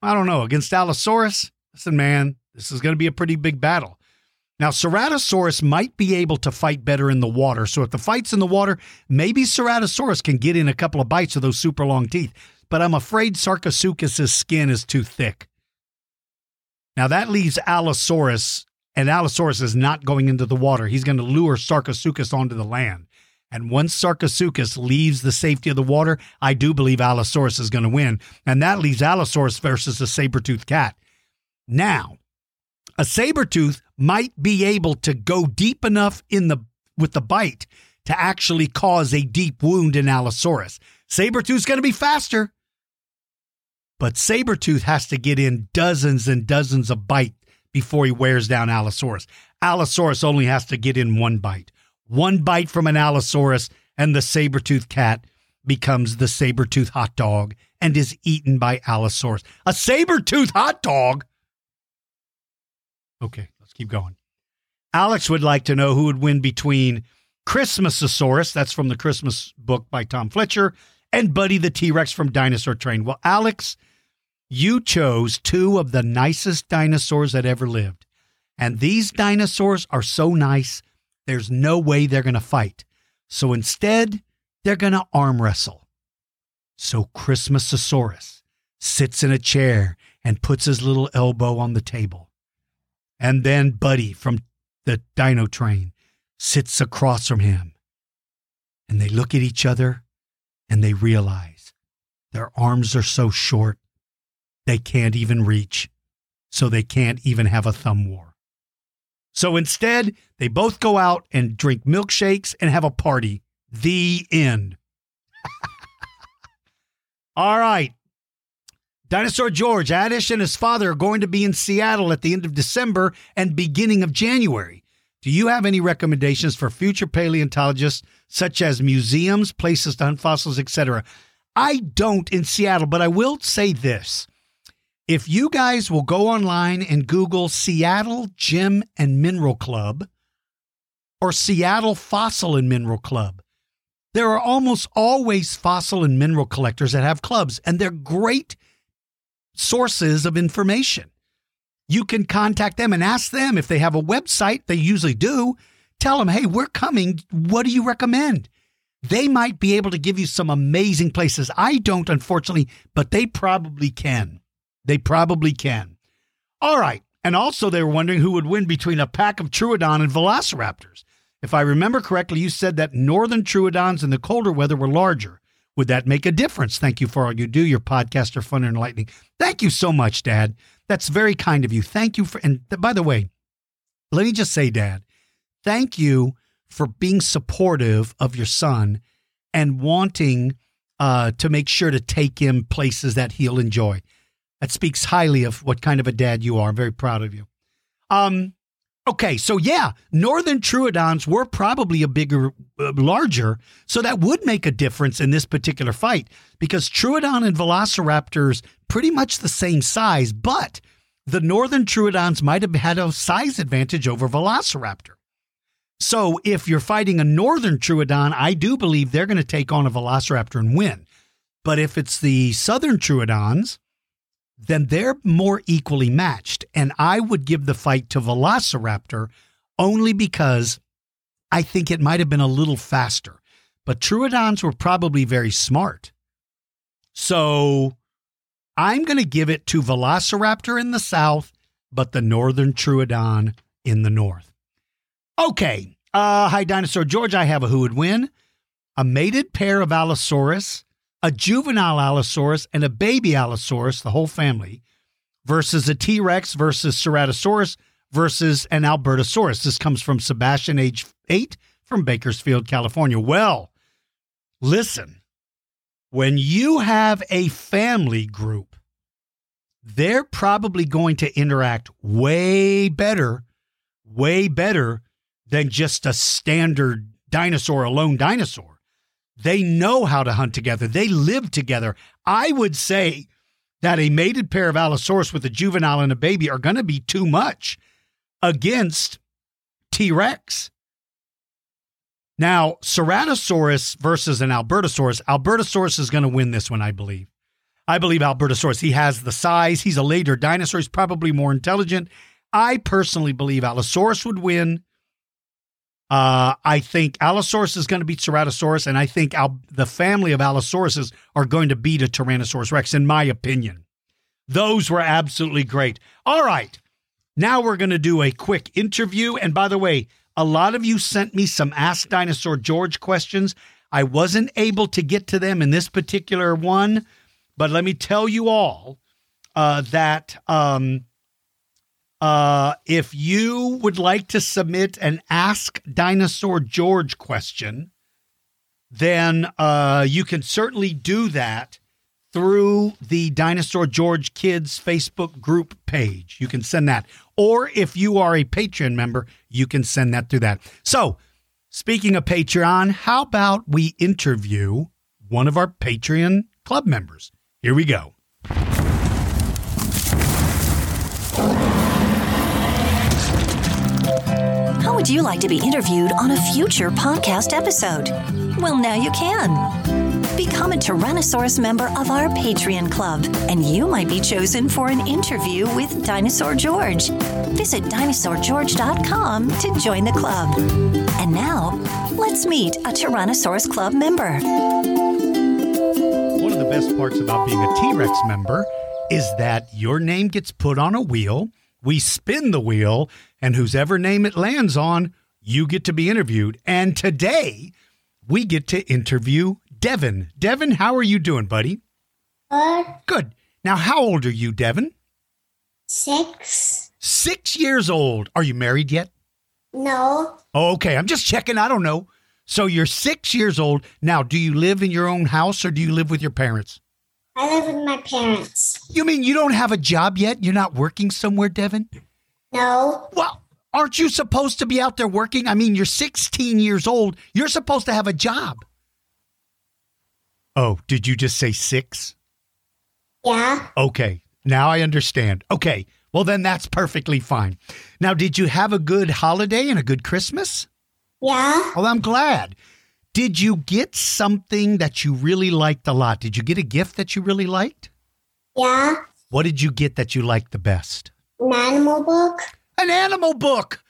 I don't know. Against Allosaurus, listen, man, this is going to be a pretty big battle. Now, Ceratosaurus might be able to fight better in the water. So if the fight's in the water, maybe Ceratosaurus can get in a couple of bites of those super long teeth. But I'm afraid Sarcosuchus' skin is too thick. Now that leaves Allosaurus, and Allosaurus is not going into the water. He's going to lure Sarcosuchus onto the land. And once Sarcosuchus leaves the safety of the water, I do believe Allosaurus is going to win. And that leaves Allosaurus versus a saber-toothed cat. Now, a saber-tooth might be able to go deep enough in the with the bite to actually cause a deep wound in Allosaurus. Sabertooth's going to be faster, but Sabertooth has to get in dozens and dozens of bites before he wears down Allosaurus. Allosaurus only has to get in one bite. One bite from an Allosaurus, and the saber-toothed cat becomes the saber-tooth hot dog and is eaten by Allosaurus. A saber-tooth hot dog? Okay, let's keep going. Alex would like to know who would win between Christmasosaurus, that's from the Christmas book by Tom Fletcher, and Buddy the T Rex from Dinosaur Train. Well, Alex, you chose two of the nicest dinosaurs that ever lived. And these dinosaurs are so nice, there's no way they're going to fight. So instead, they're going to arm wrestle. So Christmasosaurus sits in a chair and puts his little elbow on the table. And then Buddy from the dino train sits across from him. And they look at each other and they realize their arms are so short they can't even reach, so they can't even have a thumb war. So instead, they both go out and drink milkshakes and have a party. The end. *laughs* All right. Dinosaur George, Adish, and his father are going to be in Seattle at the end of December and beginning of January. Do you have any recommendations for future paleontologists, such as museums, places to hunt fossils, etc.? I don't in Seattle, but I will say this. If you guys will go online and Google Seattle Gem and Mineral Club or Seattle Fossil and Mineral Club, there are almost always fossil and mineral collectors that have clubs, and they're great sources of information. You can contact them and ask them if they have a website. They usually do. Tell them, hey, we're coming. What do you recommend? They might be able to give you some amazing places. I don't, unfortunately, but they probably can. They probably can. All right. And also, they were wondering who would win between a pack of Troodon and Velociraptors. If I remember correctly, you said that northern Troodons in the colder weather were larger. Would that make a difference? Thank you for all you do. Your podcasts are fun and enlightening. Thank you so much, Dad. That's very kind of you. Thank you for, and by the way, let me just say, Dad, thank you for being supportive of your son and wanting uh, to make sure to take him places that he'll enjoy. That speaks highly of what kind of a dad you are. I'm very proud of you. Um, Okay, so yeah, northern troodons were probably a bigger, uh, larger, so that would make a difference in this particular fight because troodon and velociraptors pretty much the same size, but the northern troodons might have had a size advantage over velociraptor. So if you're fighting a northern troodon, I do believe they're going to take on a velociraptor and win. But if it's the southern troodons, then they're more equally matched. And I would give the fight to Velociraptor only because I think it might have been a little faster. But Troodons were probably very smart. So I'm going to give it to Velociraptor in the south, but the northern Troodon in the north. Okay. Uh, hi, Dinosaur George. I have a who would win. A mated pair of Allosaurus a juvenile Allosaurus and a baby Allosaurus, the whole family, versus a T Rex versus Ceratosaurus versus an Albertosaurus. This comes from Sebastian, age eight, from Bakersfield, California. Well, listen, when you have a family group, they're probably going to interact way better, way better than just a standard dinosaur, a lone dinosaur. They know how to hunt together. They live together. I would say that a mated pair of Allosaurus with a juvenile and a baby are going to be too much against T Rex. Now, Ceratosaurus versus an Albertosaurus. Albertosaurus is going to win this one, I believe. I believe Albertosaurus. He has the size. He's a later dinosaur. He's probably more intelligent. I personally believe Allosaurus would win. Uh, I think Allosaurus is going to beat Ceratosaurus, and I think Al- the family of Allosauruses are going to beat a Tyrannosaurus Rex, in my opinion. Those were absolutely great. All right. Now we're going to do a quick interview. And by the way, a lot of you sent me some Ask Dinosaur George questions. I wasn't able to get to them in this particular one, but let me tell you all uh, that um, uh, if you would like to submit an Ask Dinosaur George question, then uh, you can certainly do that through the Dinosaur George Kids Facebook group page. You can send that. Or if you are a Patreon member, you can send that through that. So, speaking of Patreon, how about we interview one of our Patreon club members? Here we go. Would you like to be interviewed on a future podcast episode? Well, now you can. Become a Tyrannosaurus member of our Patreon club, and you might be chosen for an interview with Dinosaur George. Visit dinosaurgeorge.com to join the club. And now, let's meet a Tyrannosaurus Club member. One of the best parts about being a T Rex member is that your name gets put on a wheel. We spin the wheel, and whose ever name it lands on, you get to be interviewed. And today, we get to interview Devin. Devin, how are you doing, buddy? Good. Good. Now, how old are you, Devin? Six. Six years old. Are you married yet? No. Oh, okay. I'm just checking. I don't know. So you're six years old. Now, do you live in your own house or do you live with your parents? I live with my parents. You mean you don't have a job yet? You're not working somewhere, Devin? No. Well, aren't you supposed to be out there working? I mean, you're 16 years old. You're supposed to have a job. Oh, did you just say six? Yeah. Okay. Now I understand. Okay. Well, then that's perfectly fine. Now, did you have a good holiday and a good Christmas? Yeah. Well, I'm glad. Did you get something that you really liked a lot? Did you get a gift that you really liked? Yeah. What did you get that you liked the best? An animal book. An animal book.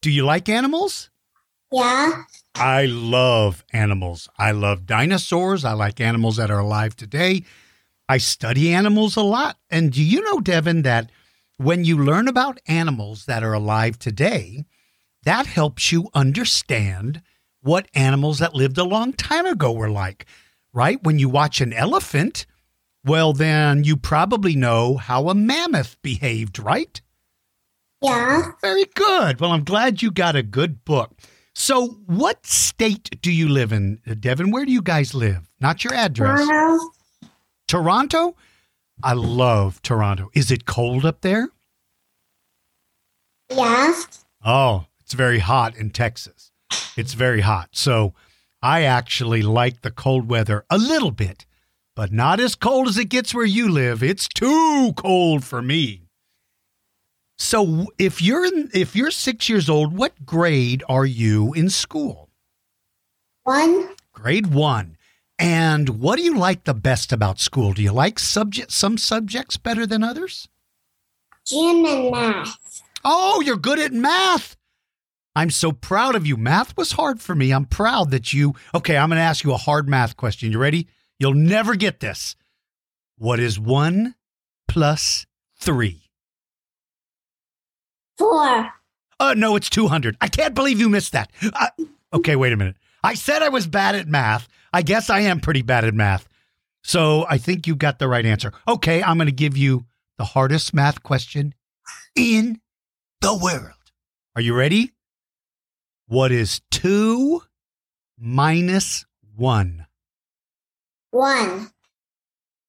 Do you like animals? Yeah. I love animals. I love dinosaurs. I like animals that are alive today. I study animals a lot. And do you know, Devin, that when you learn about animals that are alive today, that helps you understand what animals that lived a long time ago were like, right? When you watch an elephant, well, then you probably know how a mammoth behaved, right? Yeah. Very good. Well, I'm glad you got a good book. So, what state do you live in, uh, Devin? Where do you guys live? Not your address. Toronto. Toronto? I love Toronto. Is it cold up there? Yeah. Oh, it's very hot in Texas. It's very hot. So I actually like the cold weather a little bit, but not as cold as it gets where you live. It's too cold for me. So if you're in, if you're 6 years old, what grade are you in school? One, Grade 1. And what do you like the best about school? Do you like subject some subjects better than others? gym and math. Oh, you're good at math. I'm so proud of you. Math was hard for me. I'm proud that you. Okay, I'm going to ask you a hard math question. You ready? You'll never get this. What is 1 plus 3? Four, Uh, no, it's 200. I can't believe you missed that. Uh, okay, wait a minute. I said I was bad at math. I guess I am pretty bad at math. So I think you got the right answer. Okay, I'm going to give you the hardest math question in the world. Are you ready? What is 2 minus 1? One.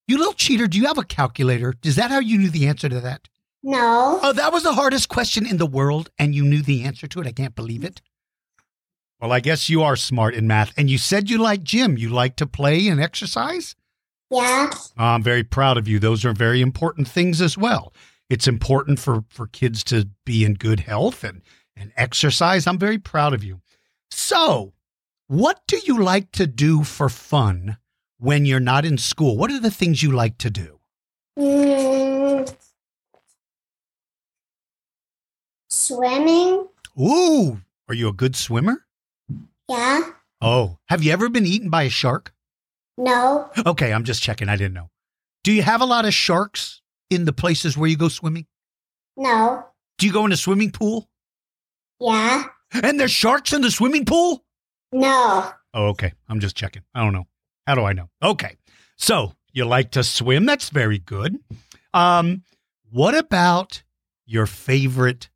You little cheater, do you have a calculator? Is that how you knew the answer to that? No, Oh, that was the hardest question in the world, and you knew the answer to it. I can't believe it. Well, I guess you are smart in math. And you said you like gym. You like to play and exercise? yeah, I'm very proud of you. Those are very important things as well. It's important for, for kids to be in good health and, and exercise. I'm very proud of you. So, what do you like to do for fun when you're not in school? What are the things you like to do? mm, swimming. Ooh, are you a good swimmer? Yeah, Oh, have you ever been eaten by a shark? no, Okay, I'm just checking. I didn't know. Do you have a lot of sharks in the places where you go swimming? no, Do you go in a swimming pool? yeah, And there's sharks in the swimming pool? no, Oh, okay. I'm just checking. I don't know. How do I know? Okay. So you like to swim? That's very good. Um, what about your favorite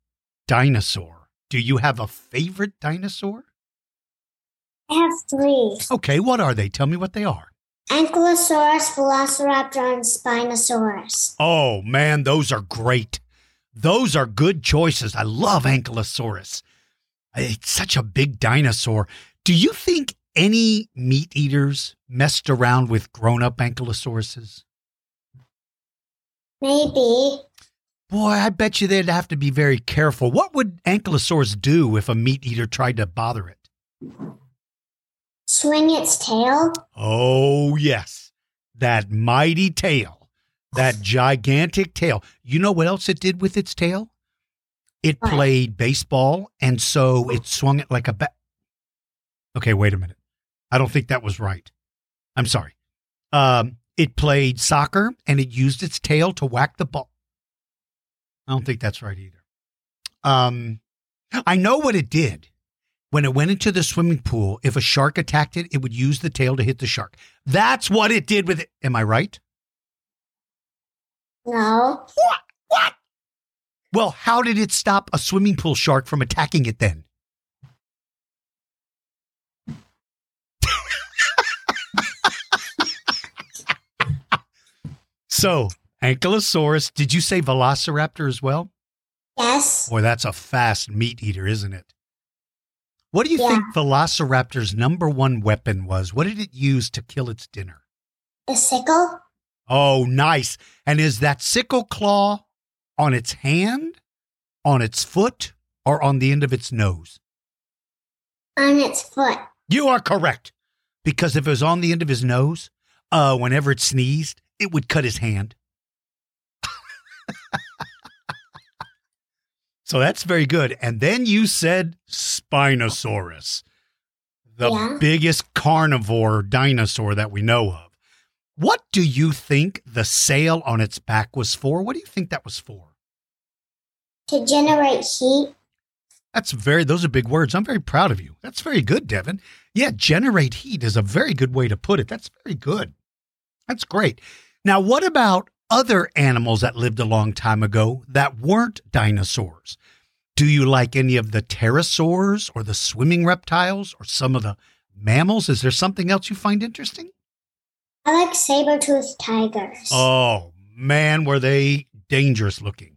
dinosaur? Do you have a favorite dinosaur? I have three. Okay, what are they? Tell me what they are. Ankylosaurus, Velociraptor, and Spinosaurus. Oh man, those are great. Those are good choices. I love Ankylosaurus. It's such a big dinosaur. Do you think any meat eaters messed around with grown up ankylosauruses? Maybe. Boy, I bet you they'd have to be very careful. What would Ankylosaurus do if a meat eater tried to bother it? Swing its tail. Oh, yes. That mighty tail. That *sighs* gigantic tail. You know what else it did with its tail? It What? played baseball, and so it swung it like a bat. Okay, wait a minute. I don't think that was right. I'm sorry. Um, it played soccer, and it used its tail to whack the ball. I don't think that's right either. Um, I know what it did. When it went into the swimming pool, if a shark attacked it, it would use the tail to hit the shark. That's what it did with it. Am I right? No. What? What? Well, how did it stop a swimming pool shark from attacking it then? So, Ankylosaurus, did you say Velociraptor as well? Yes. Boy, that's a fast meat eater, isn't it? What do you Yeah. think Velociraptor's number one weapon was? What did it use to kill its dinner? The sickle. Oh, nice. And is that sickle claw on its hand, on its foot, or on the end of its nose? On its foot. You are correct. Because if it was on the end of his nose, uh, whenever it sneezed, it would cut his hand. *laughs* so that's very good. And then you said Spinosaurus, the Yeah. biggest carnivore dinosaur that we know of. What do you think the sail on its back was for? What do you think that was for? To generate heat. That's very, those are big words. I'm very proud of you. That's very good, Devin. Yeah, generate heat is a very good way to put it. That's very good. That's great. Now, what about other animals that lived a long time ago that weren't dinosaurs? Do you like any of the pterosaurs or the swimming reptiles or some of the mammals? Is there something else you find interesting? I like saber-toothed tigers. Oh, man, were they dangerous looking.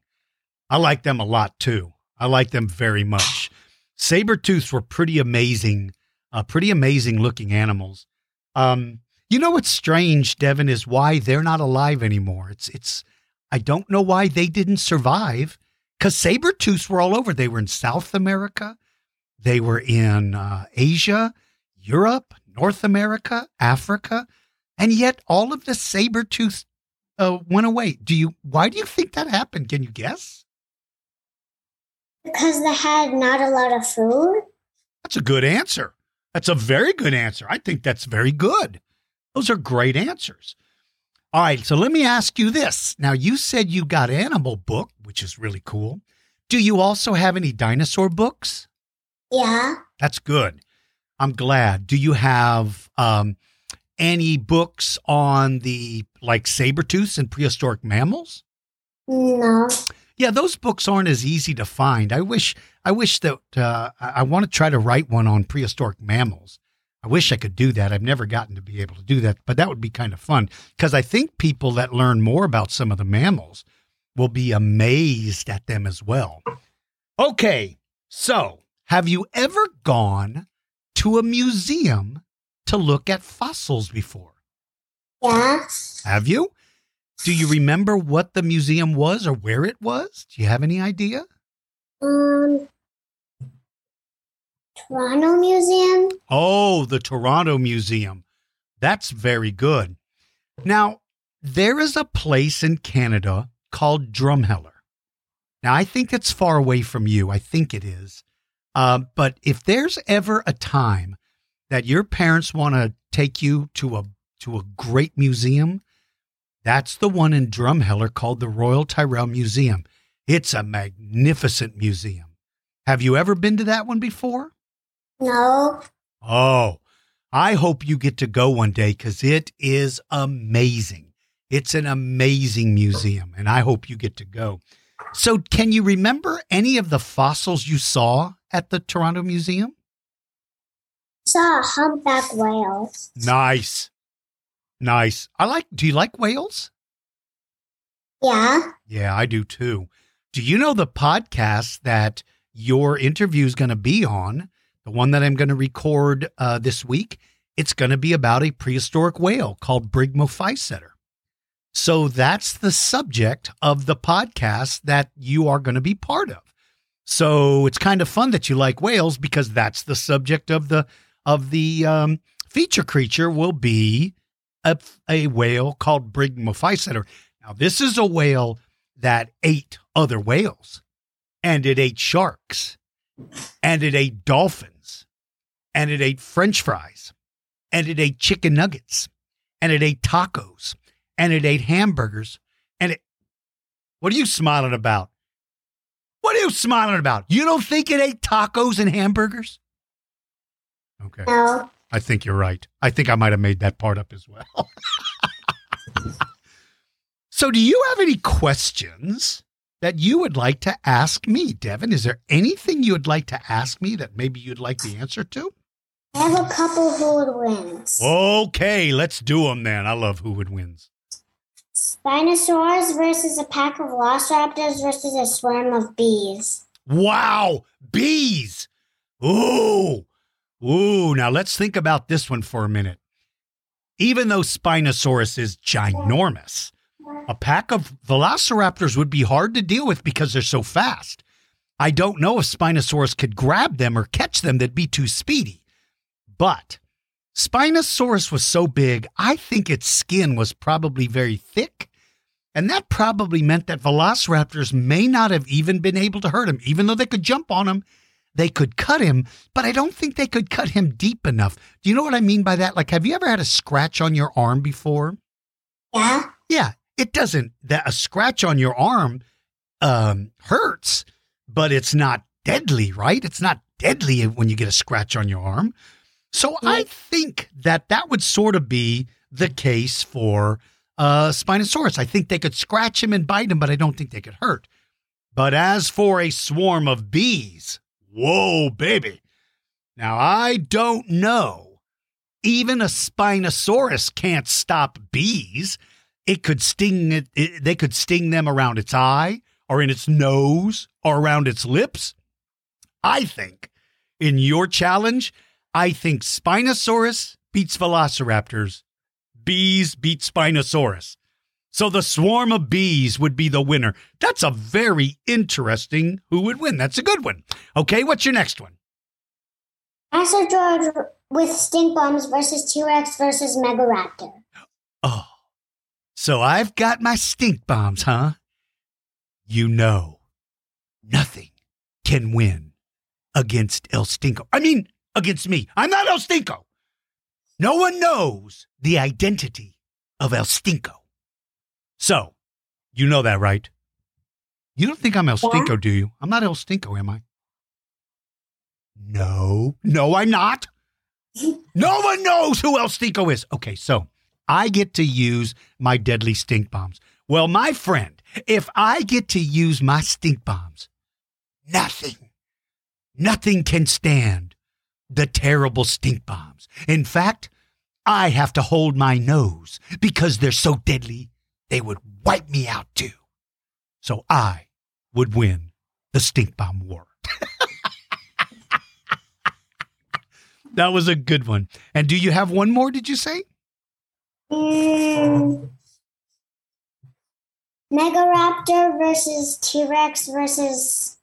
I like them a lot too. I like them very much. Saber tooths were pretty amazing, uh, pretty amazing looking animals. Um, you know what's strange, Devin, is why they're not alive anymore. It's it's I don't know why they didn't survive because saber tooths were all over. They were in South America, they were in uh, Asia, Europe, North America, Africa, and yet all of the saber tooths uh, went away. Do you? Why do you think that happened? Can you guess? Because they had not a lot of food. That's a good answer. That's a very good answer. I think that's very good. Those are great answers. All right, so let me ask you this. Now, you said you got animal book, which is really cool. Do you also have any dinosaur books? Yeah. That's good. I'm glad. Do you have um, any books on the like saber tooths and prehistoric mammals? No. Yeah, those books aren't as easy to find. I wish I wish that uh, I, I want to try to write one on prehistoric mammals. I wish I could do that. I've never gotten to be able to do that, but that would be kind of fun because I think people that learn more about some of the mammals will be amazed at them as well. Okay, so have you ever gone to a museum to look at fossils before? Yeah. Have you? Do you remember what the museum was or where it was? Do you have any idea? Um. Toronto Museum. Oh, the Toronto Museum. That's very good. Now, there is a place in Canada called Drumheller. Now, I think it's far away from you. I think it is. Uh, but if there's ever a time that your parents want to take you to a to a great museum, that's the one in Drumheller called the Royal Tyrrell Museum. It's a magnificent museum. Have you ever been to that one before? No. Oh, I hope you get to go one day because it is amazing. It's an amazing museum, and I hope you get to go. So, can you remember any of the fossils you saw at the Toronto Museum? Saw a humpback whale. Nice. Nice. I like, do you like whales? Yeah. Yeah, I do too. Do you know the podcast that your interview is going to be on? The one that I'm going to record uh, this week? It's going to be about a prehistoric whale called Brygmophyseter. So that's the subject of the podcast that you are going to be part of. So it's kind of fun that you like whales because that's the subject of the of the um, feature creature will be a, a whale called Brygmophyseter. Now this is a whale that ate other whales, and it ate sharks, and it ate dolphins, and it ate French fries, and it ate chicken nuggets, and it ate tacos, and it ate hamburgers, and it. What are you smiling about? What are you smiling about? You don't think it ate tacos and hamburgers? Okay. No. I think you're right. I think I might have made that part up as well. *laughs* so, do you have any questions that you would like to ask me, Devin? Is there anything you would like to ask me that maybe you'd like the answer to? I have a couple who would wins. Okay, let's do them then. I love who would wins. Spinosaurus versus a pack of velociraptors versus a swarm of bees. Wow, bees. Ooh, ooh. Now let's think about this one for a minute. Even though Spinosaurus is ginormous, a pack of velociraptors would be hard to deal with because they're so fast. I don't know if Spinosaurus could grab them or catch them, they'd be too speedy. But Spinosaurus was so big, I think its skin was probably very thick. And that probably meant that velociraptors may not have even been able to hurt him, even though they could jump on him. They could cut him, but I don't think they could cut him deep enough. Do you know what I mean by that? Like, have you ever had a scratch on your arm before? Yeah. Yeah, it doesn't. That a scratch on your arm um, hurts, but it's not deadly, right? It's not deadly when you get a scratch on your arm. So I think that that would sort of be the case for uh, Spinosaurus. I think they could scratch him and bite him, but I don't think they could hurt. But as for a swarm of bees, whoa, baby. Now, I don't know. Even a Spinosaurus can't stop bees. It could sting it, it they could sting them around its eye or in its nose or around its lips? I think in your challenge, I think Spinosaurus beats Velociraptors. Bees beat Spinosaurus. So the swarm of bees would be the winner. That's a very interesting who would win. That's a good one. Okay, what's your next one? Master George with stink bombs versus T Rex versus Megaraptor. Oh, so I've got my stink bombs, huh? You know, nothing can win against El Stinko. I mean, against me. I'm not El Stinko. No one knows the identity of El Stinko. So, you know that, right? You don't think I'm El Yeah. Stinko, do you? I'm not El Stinko, am I? No, no, I'm not. *laughs* No one knows who El Stinko is. Okay, so I get to use my deadly stink bombs. Well, my friend, if I get to use my stink bombs, nothing, nothing can stand the terrible stink bombs. In fact, I have to hold my nose because they're so deadly, they would wipe me out too. So I would win the stink bomb war. *laughs* that was a good one. And do you have one more, did you say? Mm. Megaraptor versus T Rex versus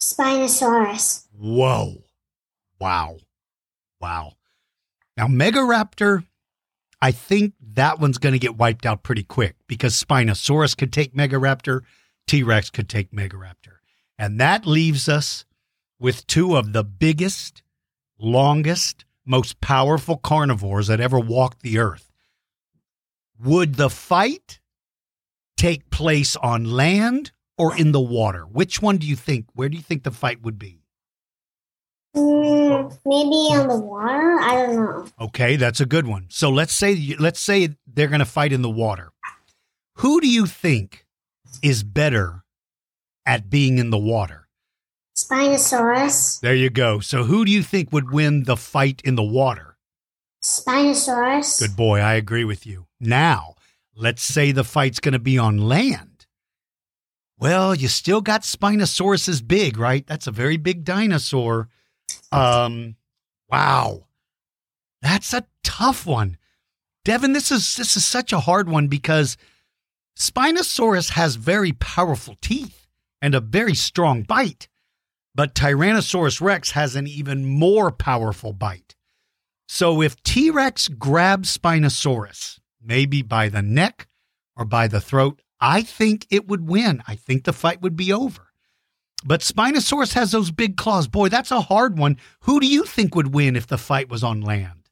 Spinosaurus. Whoa. Wow. Wow. Now, Megaraptor, I think that one's going to get wiped out pretty quick because Spinosaurus could take Megaraptor, T Rex could take Megaraptor. And that leaves us with two of the biggest, longest, most powerful carnivores that ever walked the earth. Would the fight take place on land or in the water? Which one do you think? Where do you think the fight would be? Mm, maybe on the water? I don't know. Okay, that's a good one. So let's say let's say they're going to fight in the water. Who do you think is better at being in the water? Spinosaurus. There you go. So who do you think would win the fight in the water? Spinosaurus. Good boy, I agree with you. Now, let's say the fight's going to be on land. Well, you still got Spinosaurus is big, right? That's a very big dinosaur. Um, wow, that's a tough one, Devin. This is this is such a hard one because Spinosaurus has very powerful teeth and a very strong bite, but Tyrannosaurus Rex has an even more powerful bite. So if T Rex grabs Spinosaurus, maybe by the neck or by the throat, I think it would win. I think the fight would be over. But Spinosaurus has those big claws. Boy, that's a hard one. Who do you think would win if the fight was on land?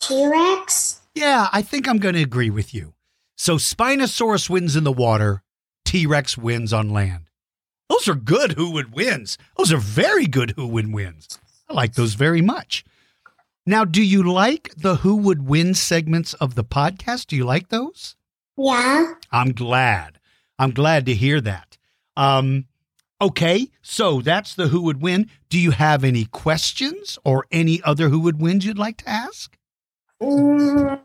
T Rex. Yeah, I think I'm going to agree with you. So Spinosaurus wins in the water, T Rex wins on land. Those are good who would wins. Those are very good who would wins. I like those very much. Now, do you like the who would win segments of the podcast? Do you like those? Yeah. I'm glad. I'm glad to hear that. Um, okay, so that's the who would win. Do you have any questions or any other who would wins you'd like to ask? Mm,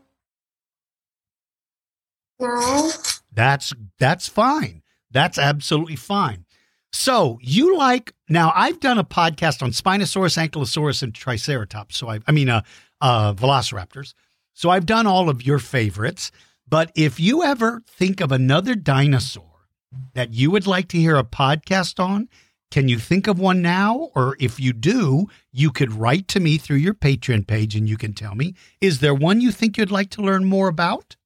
no. That's that's fine. That's absolutely fine. So you like now? I've done a podcast on Spinosaurus, Ankylosaurus, and Triceratops. So I, I mean, uh, uh, Velociraptors. So I've done all of your favorites. But if you ever think of another dinosaur that you would like to hear a podcast on, can you think of one now? Or if you do, you could write to me through your Patreon page and you can tell me. Is there one you think you'd like to learn more about?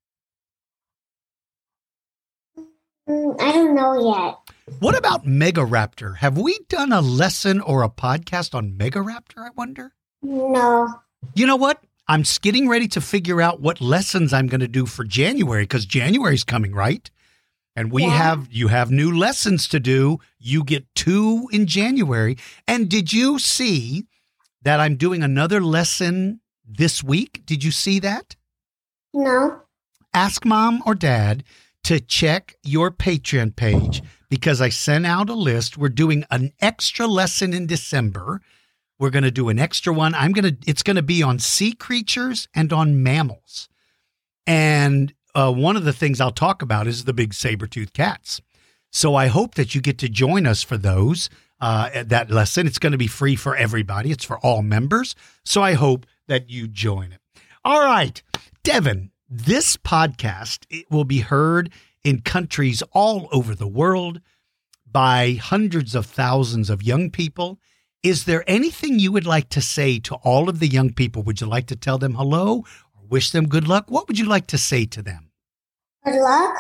Mm, I don't know yet. What about Megaraptor? Have we done a lesson or a podcast on Megaraptor, I wonder? No. You know what? I'm getting ready to figure out what lessons I'm going to do for January because January's coming, right? And we Yeah. have you have new lessons to do. You get two in January. And did you see that I'm doing another lesson this week? Did you see that? No. ask mom or dad to check your Patreon page because I sent out a list. We're doing an extra lesson in December. We're going to do an extra one. I'm going to it's going to be on sea creatures and on mammals. And uh, one of the things I'll talk about is the big saber-toothed cats. So I hope that you get to join us for those uh, at that lesson. It's going to be free for everybody. It's for all members. So I hope that you join it. All right, Devin. This podcast it will be heard in countries all over the world by hundreds of thousands of young people. Is there anything you would like to say to all of the young people? Would you like to tell them hello wish them good luck? What would you like to say to them? Good luck.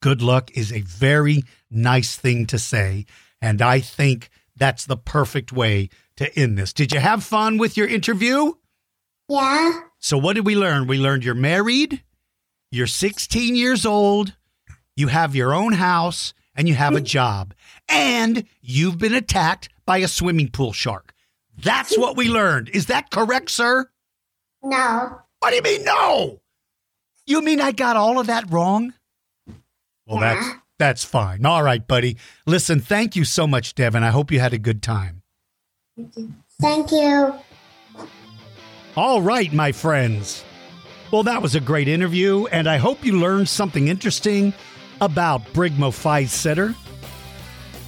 Good luck is a very nice thing to say. And I think that's the perfect way to end this. Did you have fun with your interview? Yeah. So, what did we learn? We learned you're married, you're 16 years old, you have your own house, and you have a *laughs* job, and you've been attacked by a swimming pool shark. That's what we learned. Is that correct, sir? No. What do you mean, no? You mean I got all of that wrong? Well, Yeah. that's that's fine. All right, buddy. Listen, thank you so much, Devin. I hope you had a good time. Thank you. All right, my friends. Well, that was a great interview, and I hope you learned something interesting about Brygmophyseter.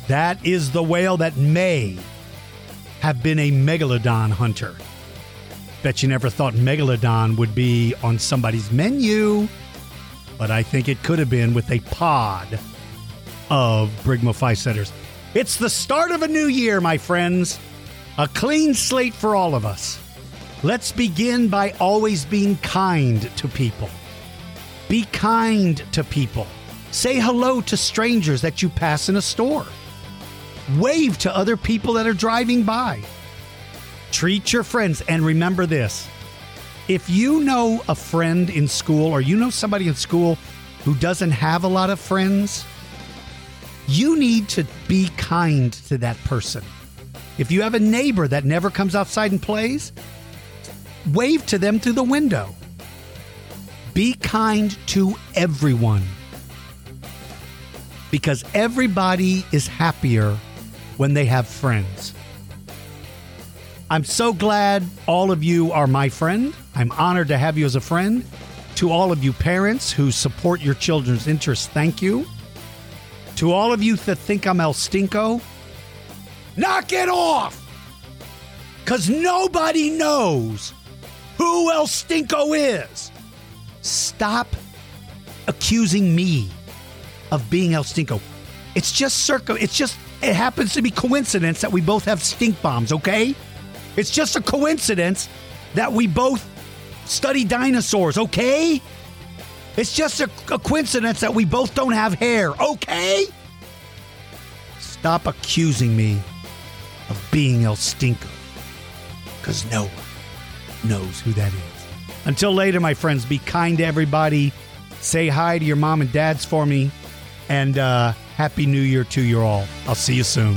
That is the whale that may have been a megalodon hunter. Bet you never thought megalodon would be on somebody's menu, but I think it could have been with a pod of Brygmophyseters. It's the start of a new year, my friends. A clean slate for all of us. Let's begin by always being kind to people. Be kind to people. Say hello to strangers that you pass in a store. Wave to other people that are driving by. Treat your friends and remember this. If you know a friend in school or you know somebody in school who doesn't have a lot of friends, you need to be kind to that person. If you have a neighbor that never comes outside and plays, wave to them through the window. Be kind to everyone because everybody is happier when they have friends. I'm so glad all of you are my friend. I'm honored to have you as a friend. To all of you parents who support your children's interests, thank you. To all of you that think I'm El Stinko, knock it off! Because nobody knows who El Stinko is. Stop accusing me of being El Stinko. It's just circa. It's just. It happens to be coincidence that we both have stink bombs. Okay, it's just a coincidence that we both study dinosaurs. Okay, it's just a, a coincidence that we both don't have hair. Okay, stop accusing me of being El Stinko, because no one knows who that is. Until later, my friends, be kind to everybody. Say hi to your mom and dads for me. And uh, Happy New Year to you all. I'll see you soon.